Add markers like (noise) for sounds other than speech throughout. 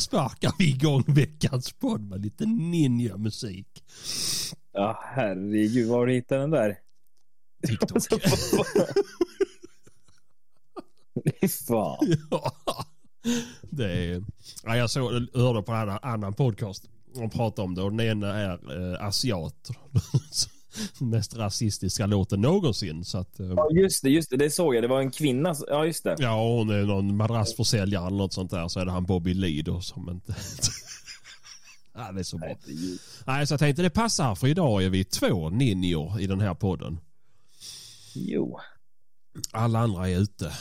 Sparkar vi igång veckans podd med lite ninja-musik. Ja, herregud. Var har du hittat den där? TikTok. (laughs) Fan. ja. Det är... Ja, jag såg, hörde på en annan podcast. De pratade om det och den ena är eh, asiat. (laughs) (laughs) Mest rasistiska låten någonsin. Så att, eh, Ja, just det, just det. Det såg jag. Det var en kvinna. Ja, just det. ja, hon är någon madrassförsäljare eller något sånt där. Så är det han Bobby Lee då som inte... (laughs) ja, det är så bra. Nej, så jag tänkte det passar för idag är vi två ninjor i den här podden. Jo. Alla andra är ute.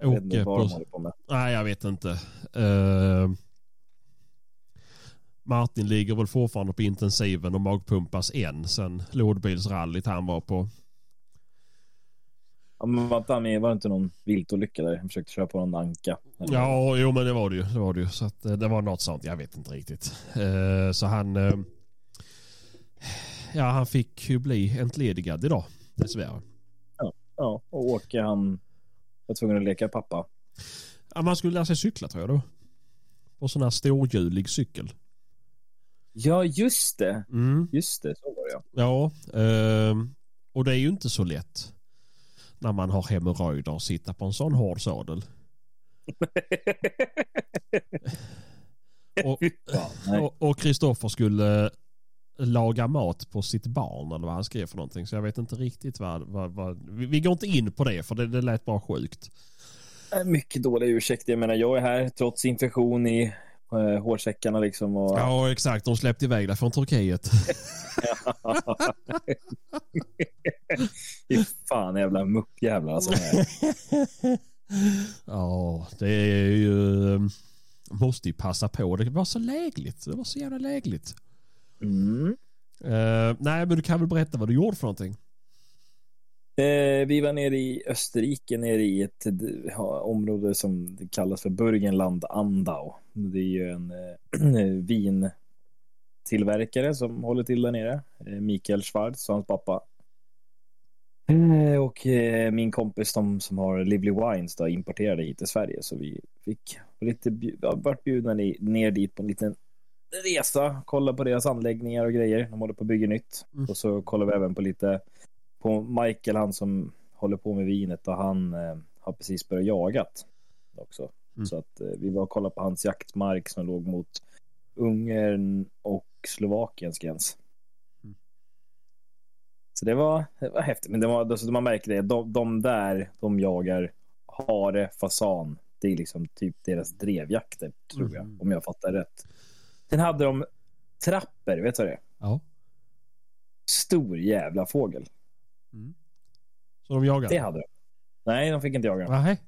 Jag vet inte vad de på... håller på med. Nej, jag vet inte. Uh, Martin ligger väl fortfarande på intensiven och magpumpas en sen lådbilsrallyt han var på. Ja, men var, inte han var det inte någon viltolycka där? Han försökte köra på någon anka. Eller- Ja, jo men det var det ju. Det var det ju. Så att, eh, det var något sånt. Jag vet inte riktigt. Eh, så han... eh, ja, han fick ju bli entledigad idag. Dessvärre. Ja, och Åke han var tvungen att leka pappa. Ja, man skulle lära sig cykla tror jag då. På sån här storhjulig cykel. Ja, just det. Mm. Just det, så var det ja. Ja, ehm, och det är ju inte så lätt när man har hemorrojder och sitta på en sån hård sadel. Och- Kristoffer skulle laga mat på sitt barn eller vad han skrev för någonting. Så jag vet inte riktigt vad... vad, vad vi, vi går inte in på det för det, det lät bara sjukt. Äh, Mycket dålig ursäkt. Jag menar, jag är här trots infektion i eh, hårsäckarna liksom. Och... Ja exakt, de släppte iväg dig från Turkiet. (laughs) Fy fan jävla muppjävlar alltså. (laughs) ja, det är ju... ehm, Måste ju passa på. Det var så lägligt. Det var så jävla lägligt. Mm. Eh, nej, men du kan väl berätta vad du gjorde för någonting? Eh, vi var nere i Österrike, nere i ett ja, område som kallas för Burgenland Andau. Det är ju en (clears throat) eh, vintillverkare som håller till där nere. Eh, Mikael Schwarz och hans pappa. Eh, och eh, min kompis de som har Lively Wines då, importerade hit till Sverige så vi fick lite ja, vart bjudna ner dit på en liten resa, kolla på deras anläggningar och grejer. De håller på att bygga nytt. Mm. Och så kollar vi även på lite på Michael, han som håller på med vinet och han eh, har precis börjat jagat också. Mm. Så att eh, vi var och kollade på hans jaktmark som låg mot Ungern och Slovakiens gräns. Mm. Så det var, det var häftigt, men det var, alltså, man märker det, de, de där, de jagar hare, fasan. Det är liksom typ deras drevjakter, tror jag, Mhm. om jag fattar rätt. Sen hade de trapper, vet du vad det är? Ja. Stor jävla fågel. Så de jagade? Det hade de. Nej, de fick inte jaga. Nej,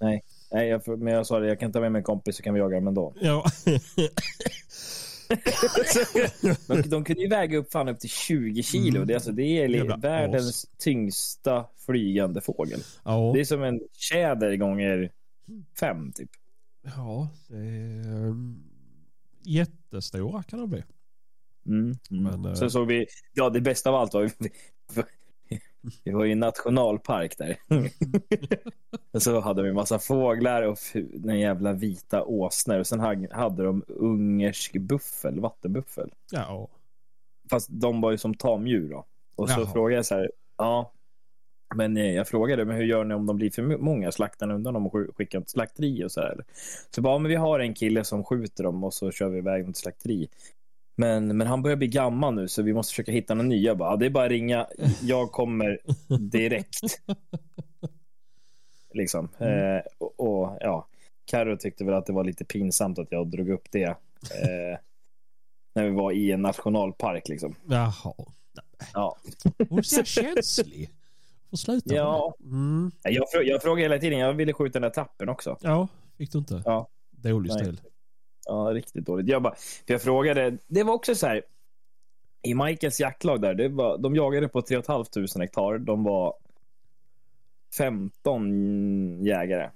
nej. Nej, jag, men jag sa det, jag kan ta med mig en kompis så kan vi jaga dem ändå. Ja. (laughs) (laughs) de, de kunde ju väga upp fan upp till 20 kilo. Mm. Det, är alltså, det är Jävla världens tyngsta flygande fågel. ja. Det är som en tjäder gånger fem, typ. Ja, det är um, jättestora kan de bli. Mm. Mm. Men, eh, Sen såg vi, ja det bästa av allt var vi, var i en nationalpark där. (laughs) och så hade vi massa fåglar och den jävla vita åsnor. Och sen ha- hade de ungersk buffel, vattenbuffel. Ja. Fast de var ju som tamdjur då. Och så Jaha. frågade jag så här, ja. Men eh, jag frågade, men hur gör ni om de blir för många? Slaktar ni undan dem och sk- skickar dem till slakteri och så här? Så bara, ja, men vi har en kille som skjuter dem och så kör vi iväg dem till slakteri. Men, men han börjar bli gammal nu så vi måste försöka hitta några nya. Bara, det är bara att ringa, jag kommer direkt. (laughs) liksom. Eh, och, och ja, Carro tyckte väl att det var lite pinsamt att jag drog upp det. Eh, (laughs) när vi var i en nationalpark liksom. Jaha. Ja. Hon är så känslig. Får sluta Ja. Mm. Jag, jag frågade hela tiden, jag ville skjuta den där trappen också. Ja, fick du inte? Ja. Dålig stil. Ja, riktigt dåligt. Jag, bara, för jag frågade, det var också så här, i Michaels jaktlag där, det var, de jagade på 3 500 hektar. De var 15 jägare.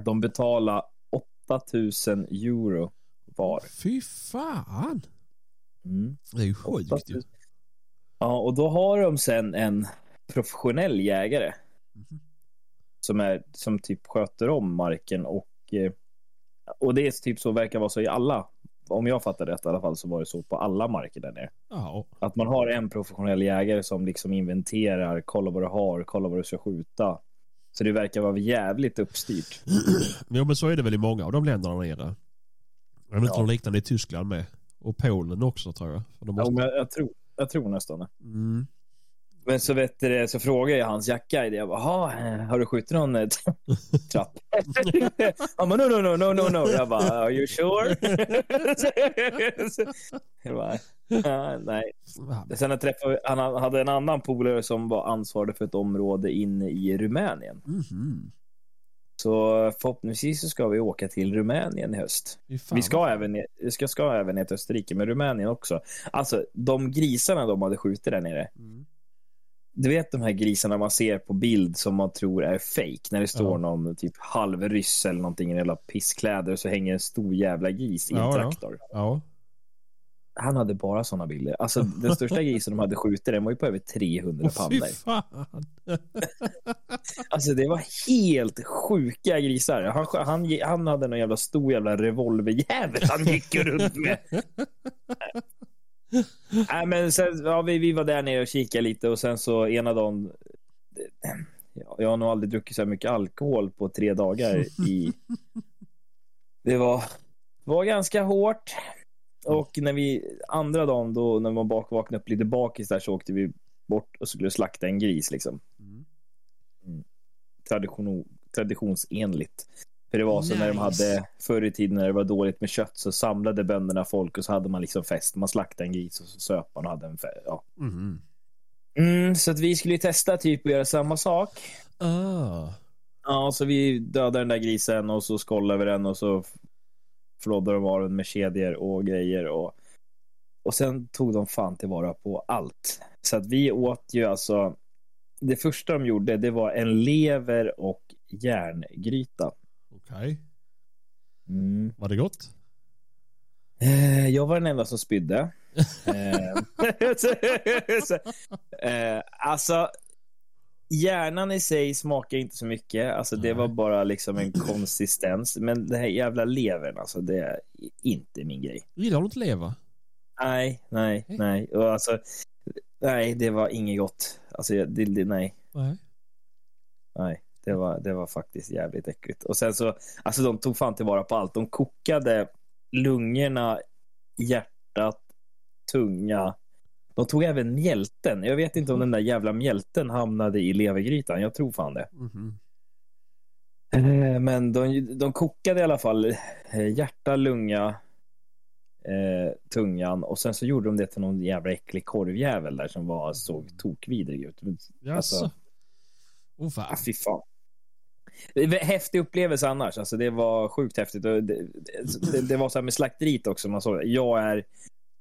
De betalade 8000 euro var. Fy fan. Mm. Det är ju sjukt ju. 8000. Ja, och då har de sen en professionell jägare Mhm. som, är, som typ sköter om marken och eh, och det är typ så verkar vara så i alla. Om jag fattar rätt i alla fall så var det så på alla marker där nere. Ja. Att man har en professionell jägare som liksom inventerar, kollar vad du har, kollar vad du ska skjuta. Så det verkar vara jävligt uppstyrt. (clears throat) Jo men så är det väl i många av de länderna nere. Är det inte Ja. något liknande i Tyskland med? Och Polen också tror jag. Ja, måste... men jag, jag, tror, jag tror nästan det. mm. Men så, vet du, så frågade jag hans jackguide. Jag bara, "Jaha, eh, har du skjutit någon eh, (laughs) trapp? (laughs) Han bara, no, no, no, no, no, no. Jag bara, are you sure? (laughs) jag bara, "Ah, nej. Sen jag träffade, han hade en annan polare som var ansvarig för ett område inne i Rumänien. Mhm. Så förhoppningsvis så ska vi åka till Rumänien i höst. Vi ska även, vi ska, ska även ner till Österrike, men Rumänien också. Alltså, de grisarna de hade skjutit där nere. Mm. Du vet de här grisarna man ser på bild som man tror är fake när det står Ja. någon typ halvryss eller någonting i jävla pisskläder och så hänger en stor jävla gris i en Ja, ja. traktor. Ja. Han hade bara sådana bilder. Alltså den (laughs) största grisen de hade skjutit den var ju på över 300 Åh, fy pannor. (laughs) Alltså det var helt sjuka grisar. Han, han, han hade någon jävla stor jävla revolverjävel han gick runt med. (laughs) Nej, men sen, ja, vi, vi var där nere och kikade lite och sen så ena dagen. Ja, jag har nog aldrig druckit så här mycket alkohol på tre dagar. i Det var, var ganska hårt. Och när vi andra dagen då när man bak, vaknade upp lite bakis där så åkte vi bort och skulle slakta en gris liksom Mm. tradition, traditionsenligt. För det var så när de Nice. hade förr i tiden när det var dåligt med kött så samlade bönderna folk och så hade man liksom fest. Man slaktade en gris och så söp man och hade en fest. Ja. Mhm. Mm, så att vi skulle ju testa typ att göra samma sak. Ah. Ja, så vi dödade den där grisen och så skollade vi den och så flådde de av den med kedjor och grejer och och sen tog de fan tillvara på allt. Så att vi åt ju alltså det första de gjorde det var en lever och järngryta. Okej. Mm. Var det gott? Eh, Jag var den enda som spydde. (laughs) Eh, (laughs) eh, alltså, hjärnan i sig smakar inte så mycket. Alltså, det var bara liksom en konsistens. Men det här jävla levern, alltså, det är inte min grej. Gillar du inte leva? Nej, nej, Nej. nej. Och alltså, nej, det var inget gott. Alltså, det, det, nej, Nej. nej. Det var, det var faktiskt jävligt äckligt. Och sen så, alltså de tog fan tillvara på allt. De kokade lungorna, hjärtat, tunga. De tog även mjälten. Jag vet inte om den där jävla mjälten hamnade i levergrytan. Jag tror fan det. Eh, Men de, de kokade i alla fall eh, hjärta, lunga, eh, tungan och sen så gjorde de det till någon jävla äcklig korvjävel där som var, såg tokvidrig ut. Jaså? Alltså- Åh fan. Ah, fy fan. Häftig upplevelse annars. Alltså, det var sjukt häftigt. Det, det, det var så här med slakteriet också. Man såg, jag, är,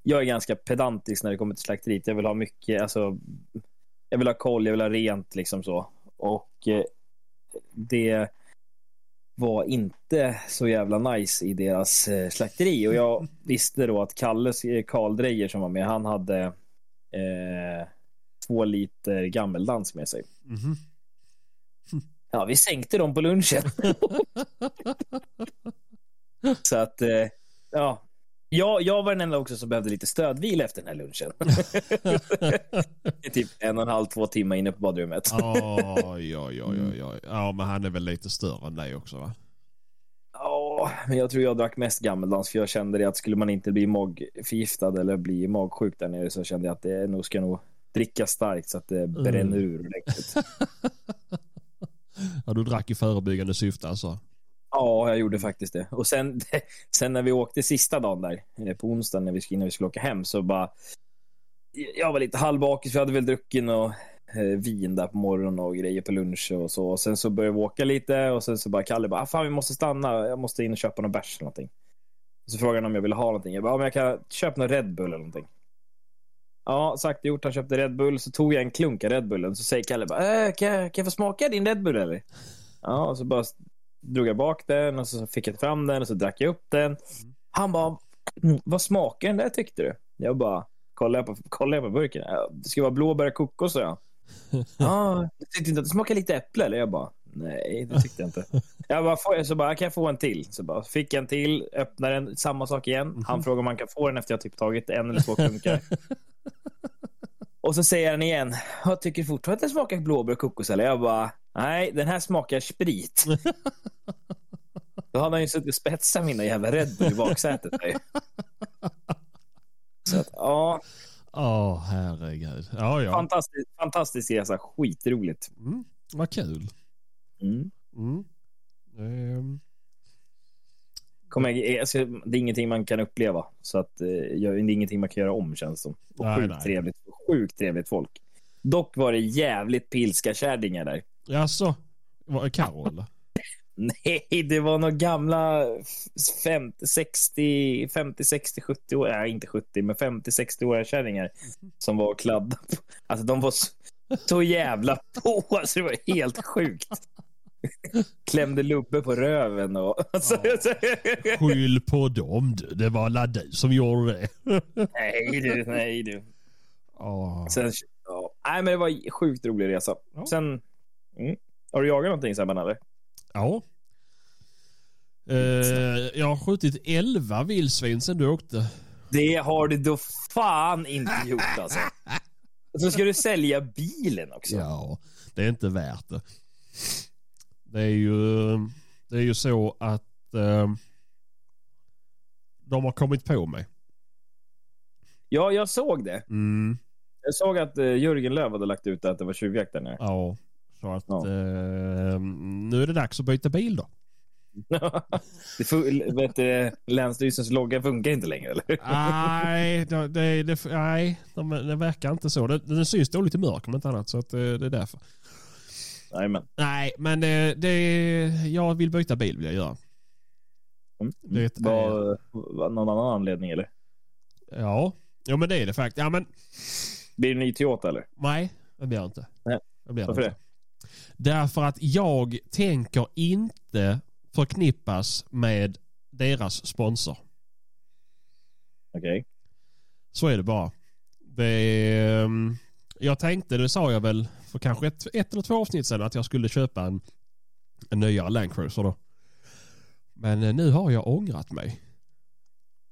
jag är ganska pedantisk när det kommer till slakteriet. Jag vill ha mycket, alltså, jag vill ha koll, jag vill ha rent liksom så. Och eh, det var inte så jävla nice i deras eh, slakteri. Och jag visste då att Kalles eh, Karl Dreyer som var med, han hade eh, två liter gammeldans med sig. Mhm. Ja, vi sänkte dem på lunchen. (laughs) så att, eh, ja. Jag, jag var den enda också som behövde lite stödvila efter den här lunchen. (laughs) typ en och en halv, två timmar inne på badrummet. Oj, oj, oj, oj, oj. Ja, men han är väl lite större än dig också va? Ja, men jag tror jag drack mest gammeldans för jag kände det att skulle man inte bli magförgiftad eller bli magsjuk där nere så kände jag att det nog ska nog dricka starkt så att det bränner ur ordentligt. (laughs) Ja, du drack i förebyggande syfte alltså? Ja, jag gjorde faktiskt det. Och sen, (laughs) sen när vi åkte sista dagen där, eh, på onsdagen när vi skulle, innan vi skulle åka hem, så bara... Jag var lite halvbakis, vi hade väl druckit och eh, vin där på morgonen och grejer på lunch och så. Och sen så började vi åka lite och sen så bara Kalle bara, ah, fan vi måste stanna, jag måste in och köpa någon bärs eller någonting. Och så frågade han om jag ville ha någonting. Jag bara, ja, men jag kan köpa någon Red Bull eller någonting. Ja, sagt och gjort. Han köpte Red Bull, så tog jag en klunk av Red Bullen. Så säger Kalle bara, äh, kan, jag, kan jag få smaka din Red Bull eller? Ja, och så bara drog jag bak den och så fick jag fram den och så drack jag upp den. Han bara, "Mm, vad smakar den där tyckte du? Jag bara, kollade jag på, kollade jag på burken. "Ja, Det ska vara blåbär och kokos, sa jag. (laughs) Ja, du tyckte inte att det smakade lite äpple? Eller jag bara, Nej, det tyckte jag inte. (laughs) Jag bara, får jag, så bara, kan jag få en till? Så bara, fick jag en till, öppnar den, samma sak igen. Han frågar om man kan få den efter jag typ tagit en eller två klunkar. (laughs) och så säger han igen, jag tycker fortfarande att det smakar blåbär och kokos. Eller jag bara, nej, den här smakar sprit. (laughs) Då hade han ju suttit och spetsat mina jävla Red Bull i baksätet. Så att, ja. Åh, oh, herregud. Ja, ja. Fantastisk, fantastisk resa. Skitroligt. Mm, vad kul. Mm. Mm. Um. Kommer jag, alltså, det är ingenting man kan uppleva. Så att, eh, det är ingenting man kan göra om känns som. Och Nej, sjukt, nej. Trevligt, sjukt trevligt folk. Dock var det jävligt pilska kärringar där. Jaså? Var det Carro eller? (laughs) Nej, det var några gamla 50, 60, 50, 60, 70 år, nej inte 70, men 50, 60 åriga kärringar som var kladda. På. Alltså de var så, så jävla (laughs) på, alltså det var helt sjukt. Klämde lubbe på röven och... Alltså, (laughs) Skyll på dem du. Det var alla du som gjorde det. nej du, nej du. Åh. Sen, ja, nej men det var en sjukt rolig resa. Ja. Sen, mm. har du jagat någonting Sebban eller? Ja. Eh, jag har skjutit 11 vildsvin sen du åkte. Det har du då fan inte gjort alltså. Så ska du sälja bilen också. Ja, det är inte värt det. Det är ju, det är ju så att eh, de har kommit på mig. Ja, jag såg det. Mm, Jag såg att eh, Jörgen Löv hade lagt ut att det var tjuvjakt där nere. ja, så att Ja. eh, nu är det dags att byta bil då. (laughs) det vet du, Länsstyrelsens logga funkar inte längre eller? nej, det, det, det, nej de, det verkar inte så. Det, den syns dåligt i mörker om inte annat så att, eh, det är därför. Nej, men. Nej, men eh, det, jag vill byta bil vill jag göra. Mm. Det Var, var någon annan anledning eller? Ja, ja men det är det faktiskt. Ja, men Blir det ny Toyota eller? nej, det blir det inte. Nej. Det blir Varför inte. Därför att jag tänker inte förknippas med deras sponsor. Okej. Så är det bara. Det ehm, jag tänkte, det sa jag väl för kanske ett, ett eller två avsnitt sedan, att jag skulle köpa en, en nyare Land Cruiser då. Men eh, nu har jag ångrat mig.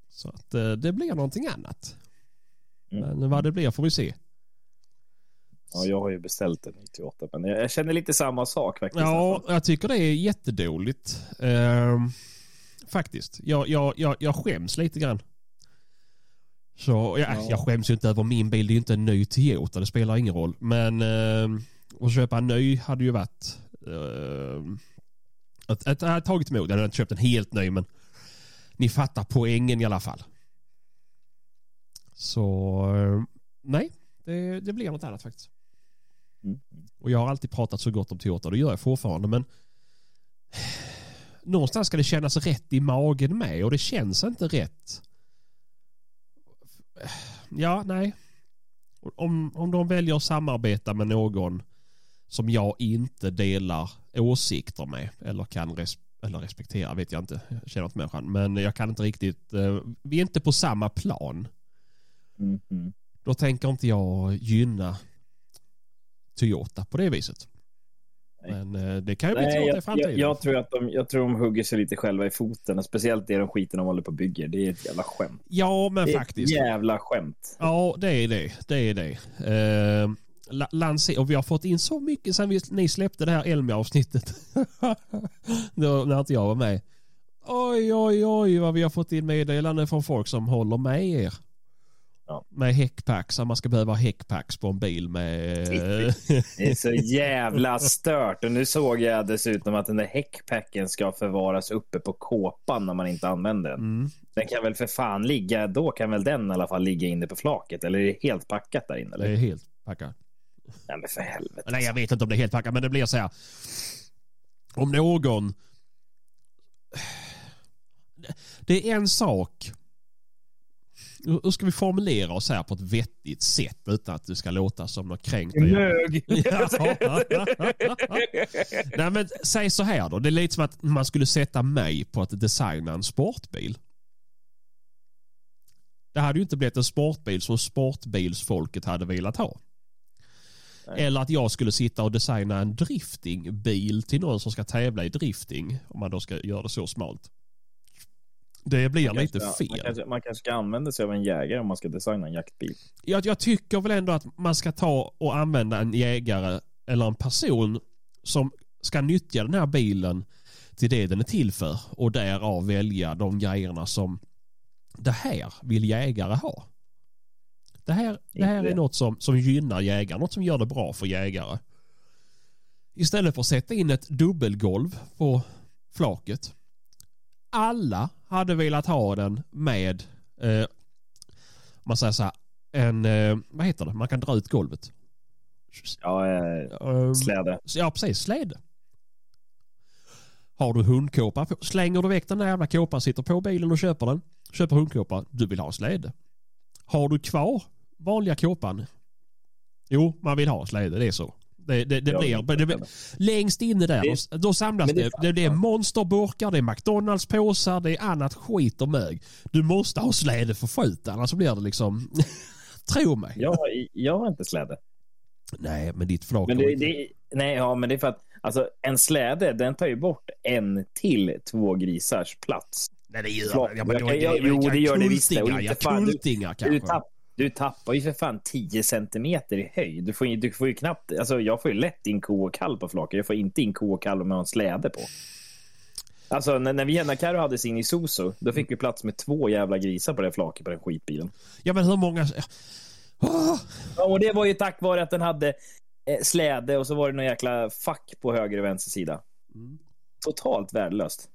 Så att eh, det blir någonting annat. Mm. Men vad det blir får vi se. Ja, jag har ju beställt en ny Toyota, men jag, jag känner lite samma sak faktiskt. Ja, jag tycker det är jättedåligt. Ehm, faktiskt. Jag, jag, jag, jag skäms lite grann. Så, ja, Ja. Jag skäms ju inte över min bil. Det är ju inte en ny Toyota. Det spelar ingen roll. Men ehm, att köpa en ny hade ju varit... Uh, att, att hade tagit emot. Jag hade inte köpt en helt ny men ni fattar poängen i alla fall. Så eh, nej, det, det blir något annat faktiskt. Mm. Och jag har alltid pratat så gott om Toyota. Det gör jag fortfarande. Men (sighs) någonstans ska det kännas rätt i magen med. Och det känns inte rätt. Ja, nej. Om, om de väljer att samarbeta med någon som jag inte delar åsikter med eller kan res eller respektera vet jag inte. Jag känner inte människan. Men jag kan inte riktigt. eh, vi är inte på samma plan. Mm, mm. Då tänker inte jag gynna Toyota på det viset. Men eh, det kan ju bli Nej, Toyota i jag, framtiden. jag, jag, tror att de, jag tror de hugger sig lite själva i foten. Speciellt det de skiten de håller på och bygger. Det är ett jävla skämt. Ja, men Det är faktiskt. ett jävla skämt. Ja, det är det. Det är det. Eh, La- Lance, och vi har fått in så mycket sen vi, ni släppte det här Elmia-avsnittet. (laughs) Då, när inte jag var med. Oj, oj, oj vad vi har fått in meddelanden från folk som håller med er. Ja. Med häckpacks, att man ska behöva häckpacks på en bil med... Det är så (laughs) jävla stört. Och nu såg jag dessutom att den där häckpacken ska förvaras uppe på kåpan när man inte använder den. mm. Den kan väl för fan ligga, då kan väl den i alla fall ligga inne på flaket? Eller är det helt packat där inne? Det Eller? är helt packat. Nej men för helvete. Nej, jag vet inte om det är helt packat, men det blir så här. Om någon... Det är en sak. Hur ska vi formulera oss här på ett vettigt sätt utan att det ska låta som något kränkt? Nög! (laughs) Ja. (laughs) Nej, men säg så här då. Det är lite som att man skulle sätta mig på att designa en sportbil. Det hade ju inte blivit en sportbil som sportbilsfolket hade velat ha. Nej. Eller att jag skulle sitta och designa en driftingbil till någon som ska tävla i drifting. Om man då ska göra det så smalt. Det blir lite Kanske- Man fel. kanske, man kanske ska använda sig av en jägare om man ska designa en jaktbil. Jag, jag tycker väl ändå att man ska ta och använda en jägare eller en person som ska nyttja den här bilen till det den är till för och därav välja de grejerna som det här vill jägare ha. Det här, det här är något som, som gynnar jägare, något som gör det bra för jägare. Istället för att sätta in ett dubbelgolv på flaket. Alla hade velat ha den med, eh, man säger så här, en, eh, vad heter det, man kan dra ut golvet. Ja, eh, Eh, släde. Ja, precis. Släde. Har du hundkåpa slänger du väck den där jävla kåpan, sitter på bilen och köper den. Köper hundkåpa, du vill ha släde. Har du kvar vanliga kåpan? Jo, man vill ha släde, det är så. Det, det, det blir, det, blir längst inne där, Det- då, samlas det det. är Det, det, är monsterburkar, det är McDonalds påsar, det är annat skit och mög. Du måste ha släde för skjut, annars blir det liksom... (laughs) Tro mig. Jag, jag har inte släde. Nej, men ditt flak Men det, det, nej, ja, men det är för att alltså, en släde den tar ju bort en till två grisars plats. Nej, det gör det. Ja, men då jo, det gör det visst det. Kultingar, ja, du- kultingar Du, kanske. tapp, du tappar ju för fan 10 centimeter i höjd. Du får, ju- du får ju knappt, alltså, jag får ju lätt in ko och kalv på flaket. Jag får inte in ko och kalv med en släde på. Alltså när, när vi när Carro hade sin Isuzu, då fick vi plats med två jävla grisar på det flaket på den skitbilen. Ja, men hur många... Åh! Ja, och det var ju tack vare att den hade eh, släde och så var det någon jäkla fack på höger och vänster sida. Mm. Totalt värdelöst.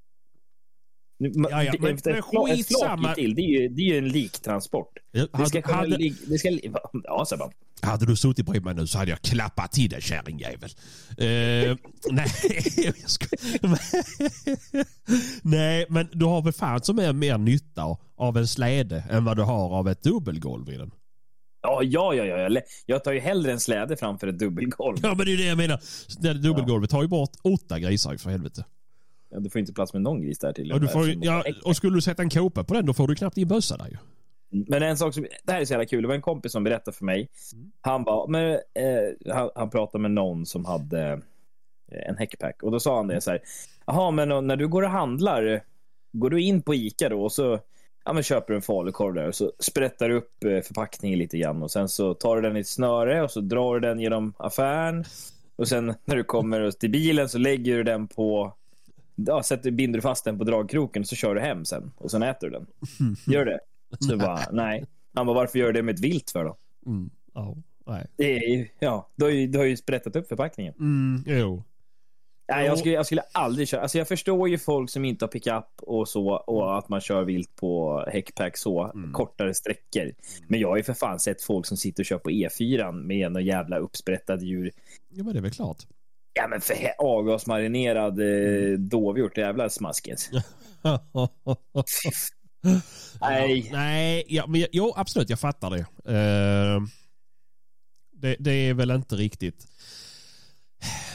Ja, ja, det- men- ett men ett skitsamma. flak till, det är ju, det är ju en liktransport. Det ska Hade, hade, lig- det ska, li- ja, Sebban. hade du suttit bredvid mig nu så hade jag klappat till dig kärringjävel. Uh, (laughs) nej, jag skojar. (laughs) Nej, men du har väl fan som är mer nytta av en släde än vad du har av ett dubbelgolv i den. Ja, ja, ja, ja. Jag- Jag tar ju hellre en släde framför ett dubbelgolv. Ja, men det är det jag menar. Det dubbelgolvet tar ju bort åtta grisar för helvete. Ja, du får inte plats med någon gris där till. Och, du får, ja, och skulle du sätta en kåpa på den då får du knappt in bössa där ju. Men en sak som, det här är så jävla kul. Det var en kompis som berättade för mig. Mm. Han, bara, men, eh, han, han pratade med någon som hade eh, en häckpack. Och då sa han det så här. Jaha, men när du går och handlar, går du in på Ica då och så ja, men köper du en falukorv där och så sprättar du upp eh, förpackningen lite grann och sen så tar du den i ett snöre och så drar du den genom affären. Och sen när du kommer till bilen så lägger du den på Ja, sätter, binder du fast den på dragkroken och så kör du hem sen och sen äter du den. (laughs) Gör det? Så bara, nej. Han bara, varför gör du det med ett vilt för då? Mm. Ja, nej. Det är ju, ja, du har ju, du har ju sprättat upp förpackningen. Mm, jo. Nej, jag skulle, jag skulle aldrig köra. Alltså jag förstår ju folk som inte har pickup och så och att man kör vilt på häckpack så, kortare sträckor. Men jag har ju för fan sett folk som sitter och kör på E4 med någon jävla uppsprättad djur. Ja, men det är väl klart. Ja, men för avgasmarinerad eh, dovhjort, jävla smaskigt. (laughs) Nej. Ja, nej, ja, men, jo absolut jag fattar det. Eh, det. Det är väl inte riktigt...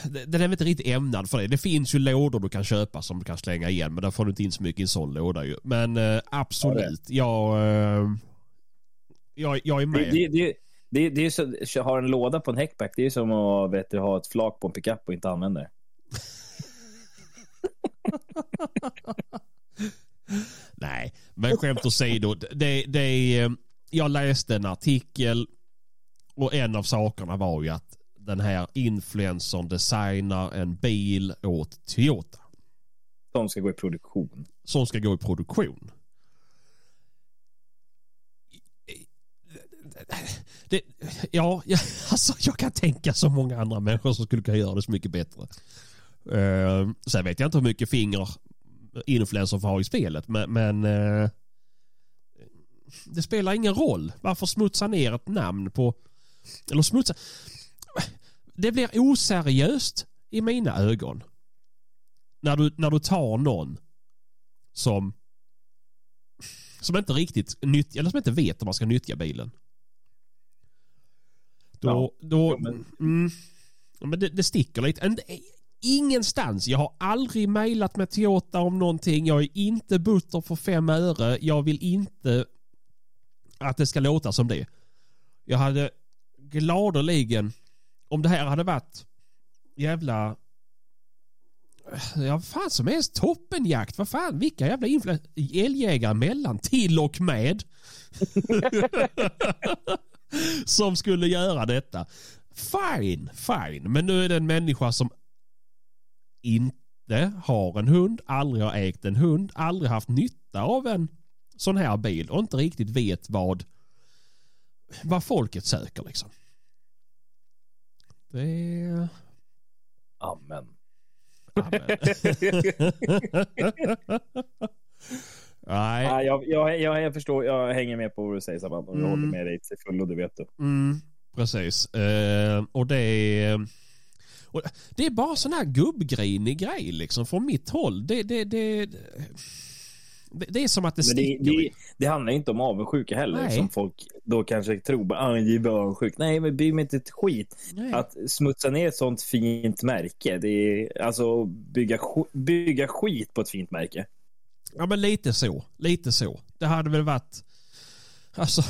det- Den är väl inte riktigt ämnad för det. Det finns ju lådor du kan köpa som du kan slänga igen men där får du inte in så mycket i en sån låda ju. Men eh, absolut, jag, eh, jag, jag är med. Det, det, det, det, är så, ha en låda på en häckback, det är som att vet du, ha ett flak på en pickup och inte använda det. (laughs) Nej, men skämt åsido. Det, det, är- jag läste en artikel och en av sakerna var ju att den här influencern designar en bil åt Toyota De ska gå i produktion. som ska gå i produktion. Det, ja, jag, (laughs) alltså jag kan tänka så många andra människor som skulle kunna göra det så mycket bättre. Uh, sen vet jag inte hur mycket finger influencer får ha i spelet, men, men uh, det spelar ingen roll. Varför smutsa ner ett namn på... Eller smutsa... Det blir oseriöst i mina ögon. När du, när du tar någon som som inte riktigt nyttjar, eller som inte vet om man ska nyttja bilen. Då, Ja, då, jo, men- mm, ja, men det, det sticker lite. En- Ingenstans. Jag har aldrig mejlat med Toyota om någonting. Jag är inte butter för fem öre. Jag vill inte att det ska låta som det. Jag hade gladeligen om det här hade varit jävla... Ja, vad fan som helst. Toppenjakt. Vad fan, vilka jävla infla... älgjägare mellan till och med. (laughs) (laughs) (laughs) som skulle göra detta. Fine, fine. Men nu är det en människa som inte har en hund, aldrig har ägt en hund, aldrig haft nytta av en sån här bil och inte riktigt vet vad, vad folket söker liksom. Det. Amen. Amen. (laughs) (laughs) Nej. Ja, jag, jag, jag, jag förstår, jag hänger med på vad du säger Saban och jag Mm. håller med dig till fullo, det vet du. Mm, precis. Eh, och det är... Och det är bara sån här gubbgrinig grej liksom från mitt håll. Det, det, det, det, det är som att det Men det, sticker. det, i. det handlar inte om avundsjuka heller, Nej. som folk då kanske tror. Bara, ah, jag är bara avundsjuk. Nej, men bry mig inte ett skit. Nej. Att smutsa ner ett sånt fint märke, det är alltså bygga, bygga skit på ett fint märke. Ja men lite så. Lite så. Det hade väl varit... Alltså...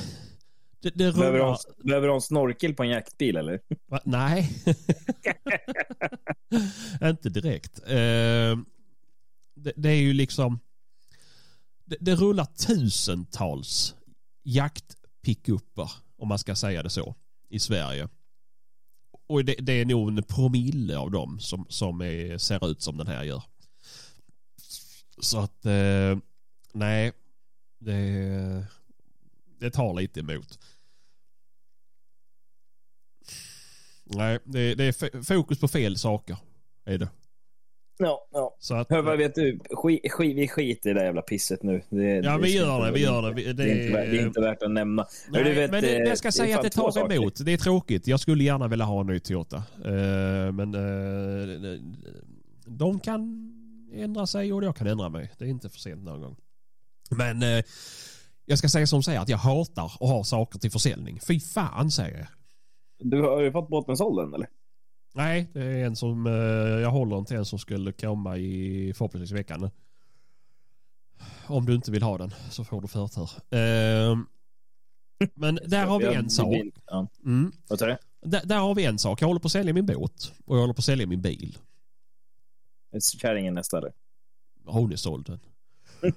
Det, det Behöver de, behöver de snorkel på en jaktbil eller? Va? Nej. (laughs) Inte direkt. Eh, det, det är ju liksom... Det, det rullar tusentals jaktpickupper, om man ska säga det så, i Sverige. Och det, det är nog en promille av dem som, som är, ser ut som den här gör. Så att, eh, nej. Det, det tar lite emot. Nej, det, det är fokus på fel saker. Är det. Ja, ja. Så att, Hör, vad vet du? Skit, skit, vi skiter i det där jävla pisset nu. Det, ja, det vi gör det. Vi gör det. Vi- Det, är inte, värt- det är inte värt att nämna. Nej, du vet, men det, eh, jag ska det säga att det tar saker. emot. Det är tråkigt. Jag skulle gärna vilja ha en ny Toyota. Eh, men eh, de kan ändra sig och jag kan ändra mig. Det är inte för sent någon gång. Men eh, jag ska säga som här att jag hatar att ha saker till försäljning. Fy fan säger jag. Du har ju fått båten såld än eller? Nej, det är en som eh, jag håller inte en som skulle komma i förhoppningsvis veckan. Om du inte vill ha den så får du förtur. Eh, men (laughs) där har vi en sak. Mm. Där, där har vi en sak. Jag håller på att sälja min båt och jag håller på att sälja min bil. Kärringen nästa eller? Hon är såld. Nej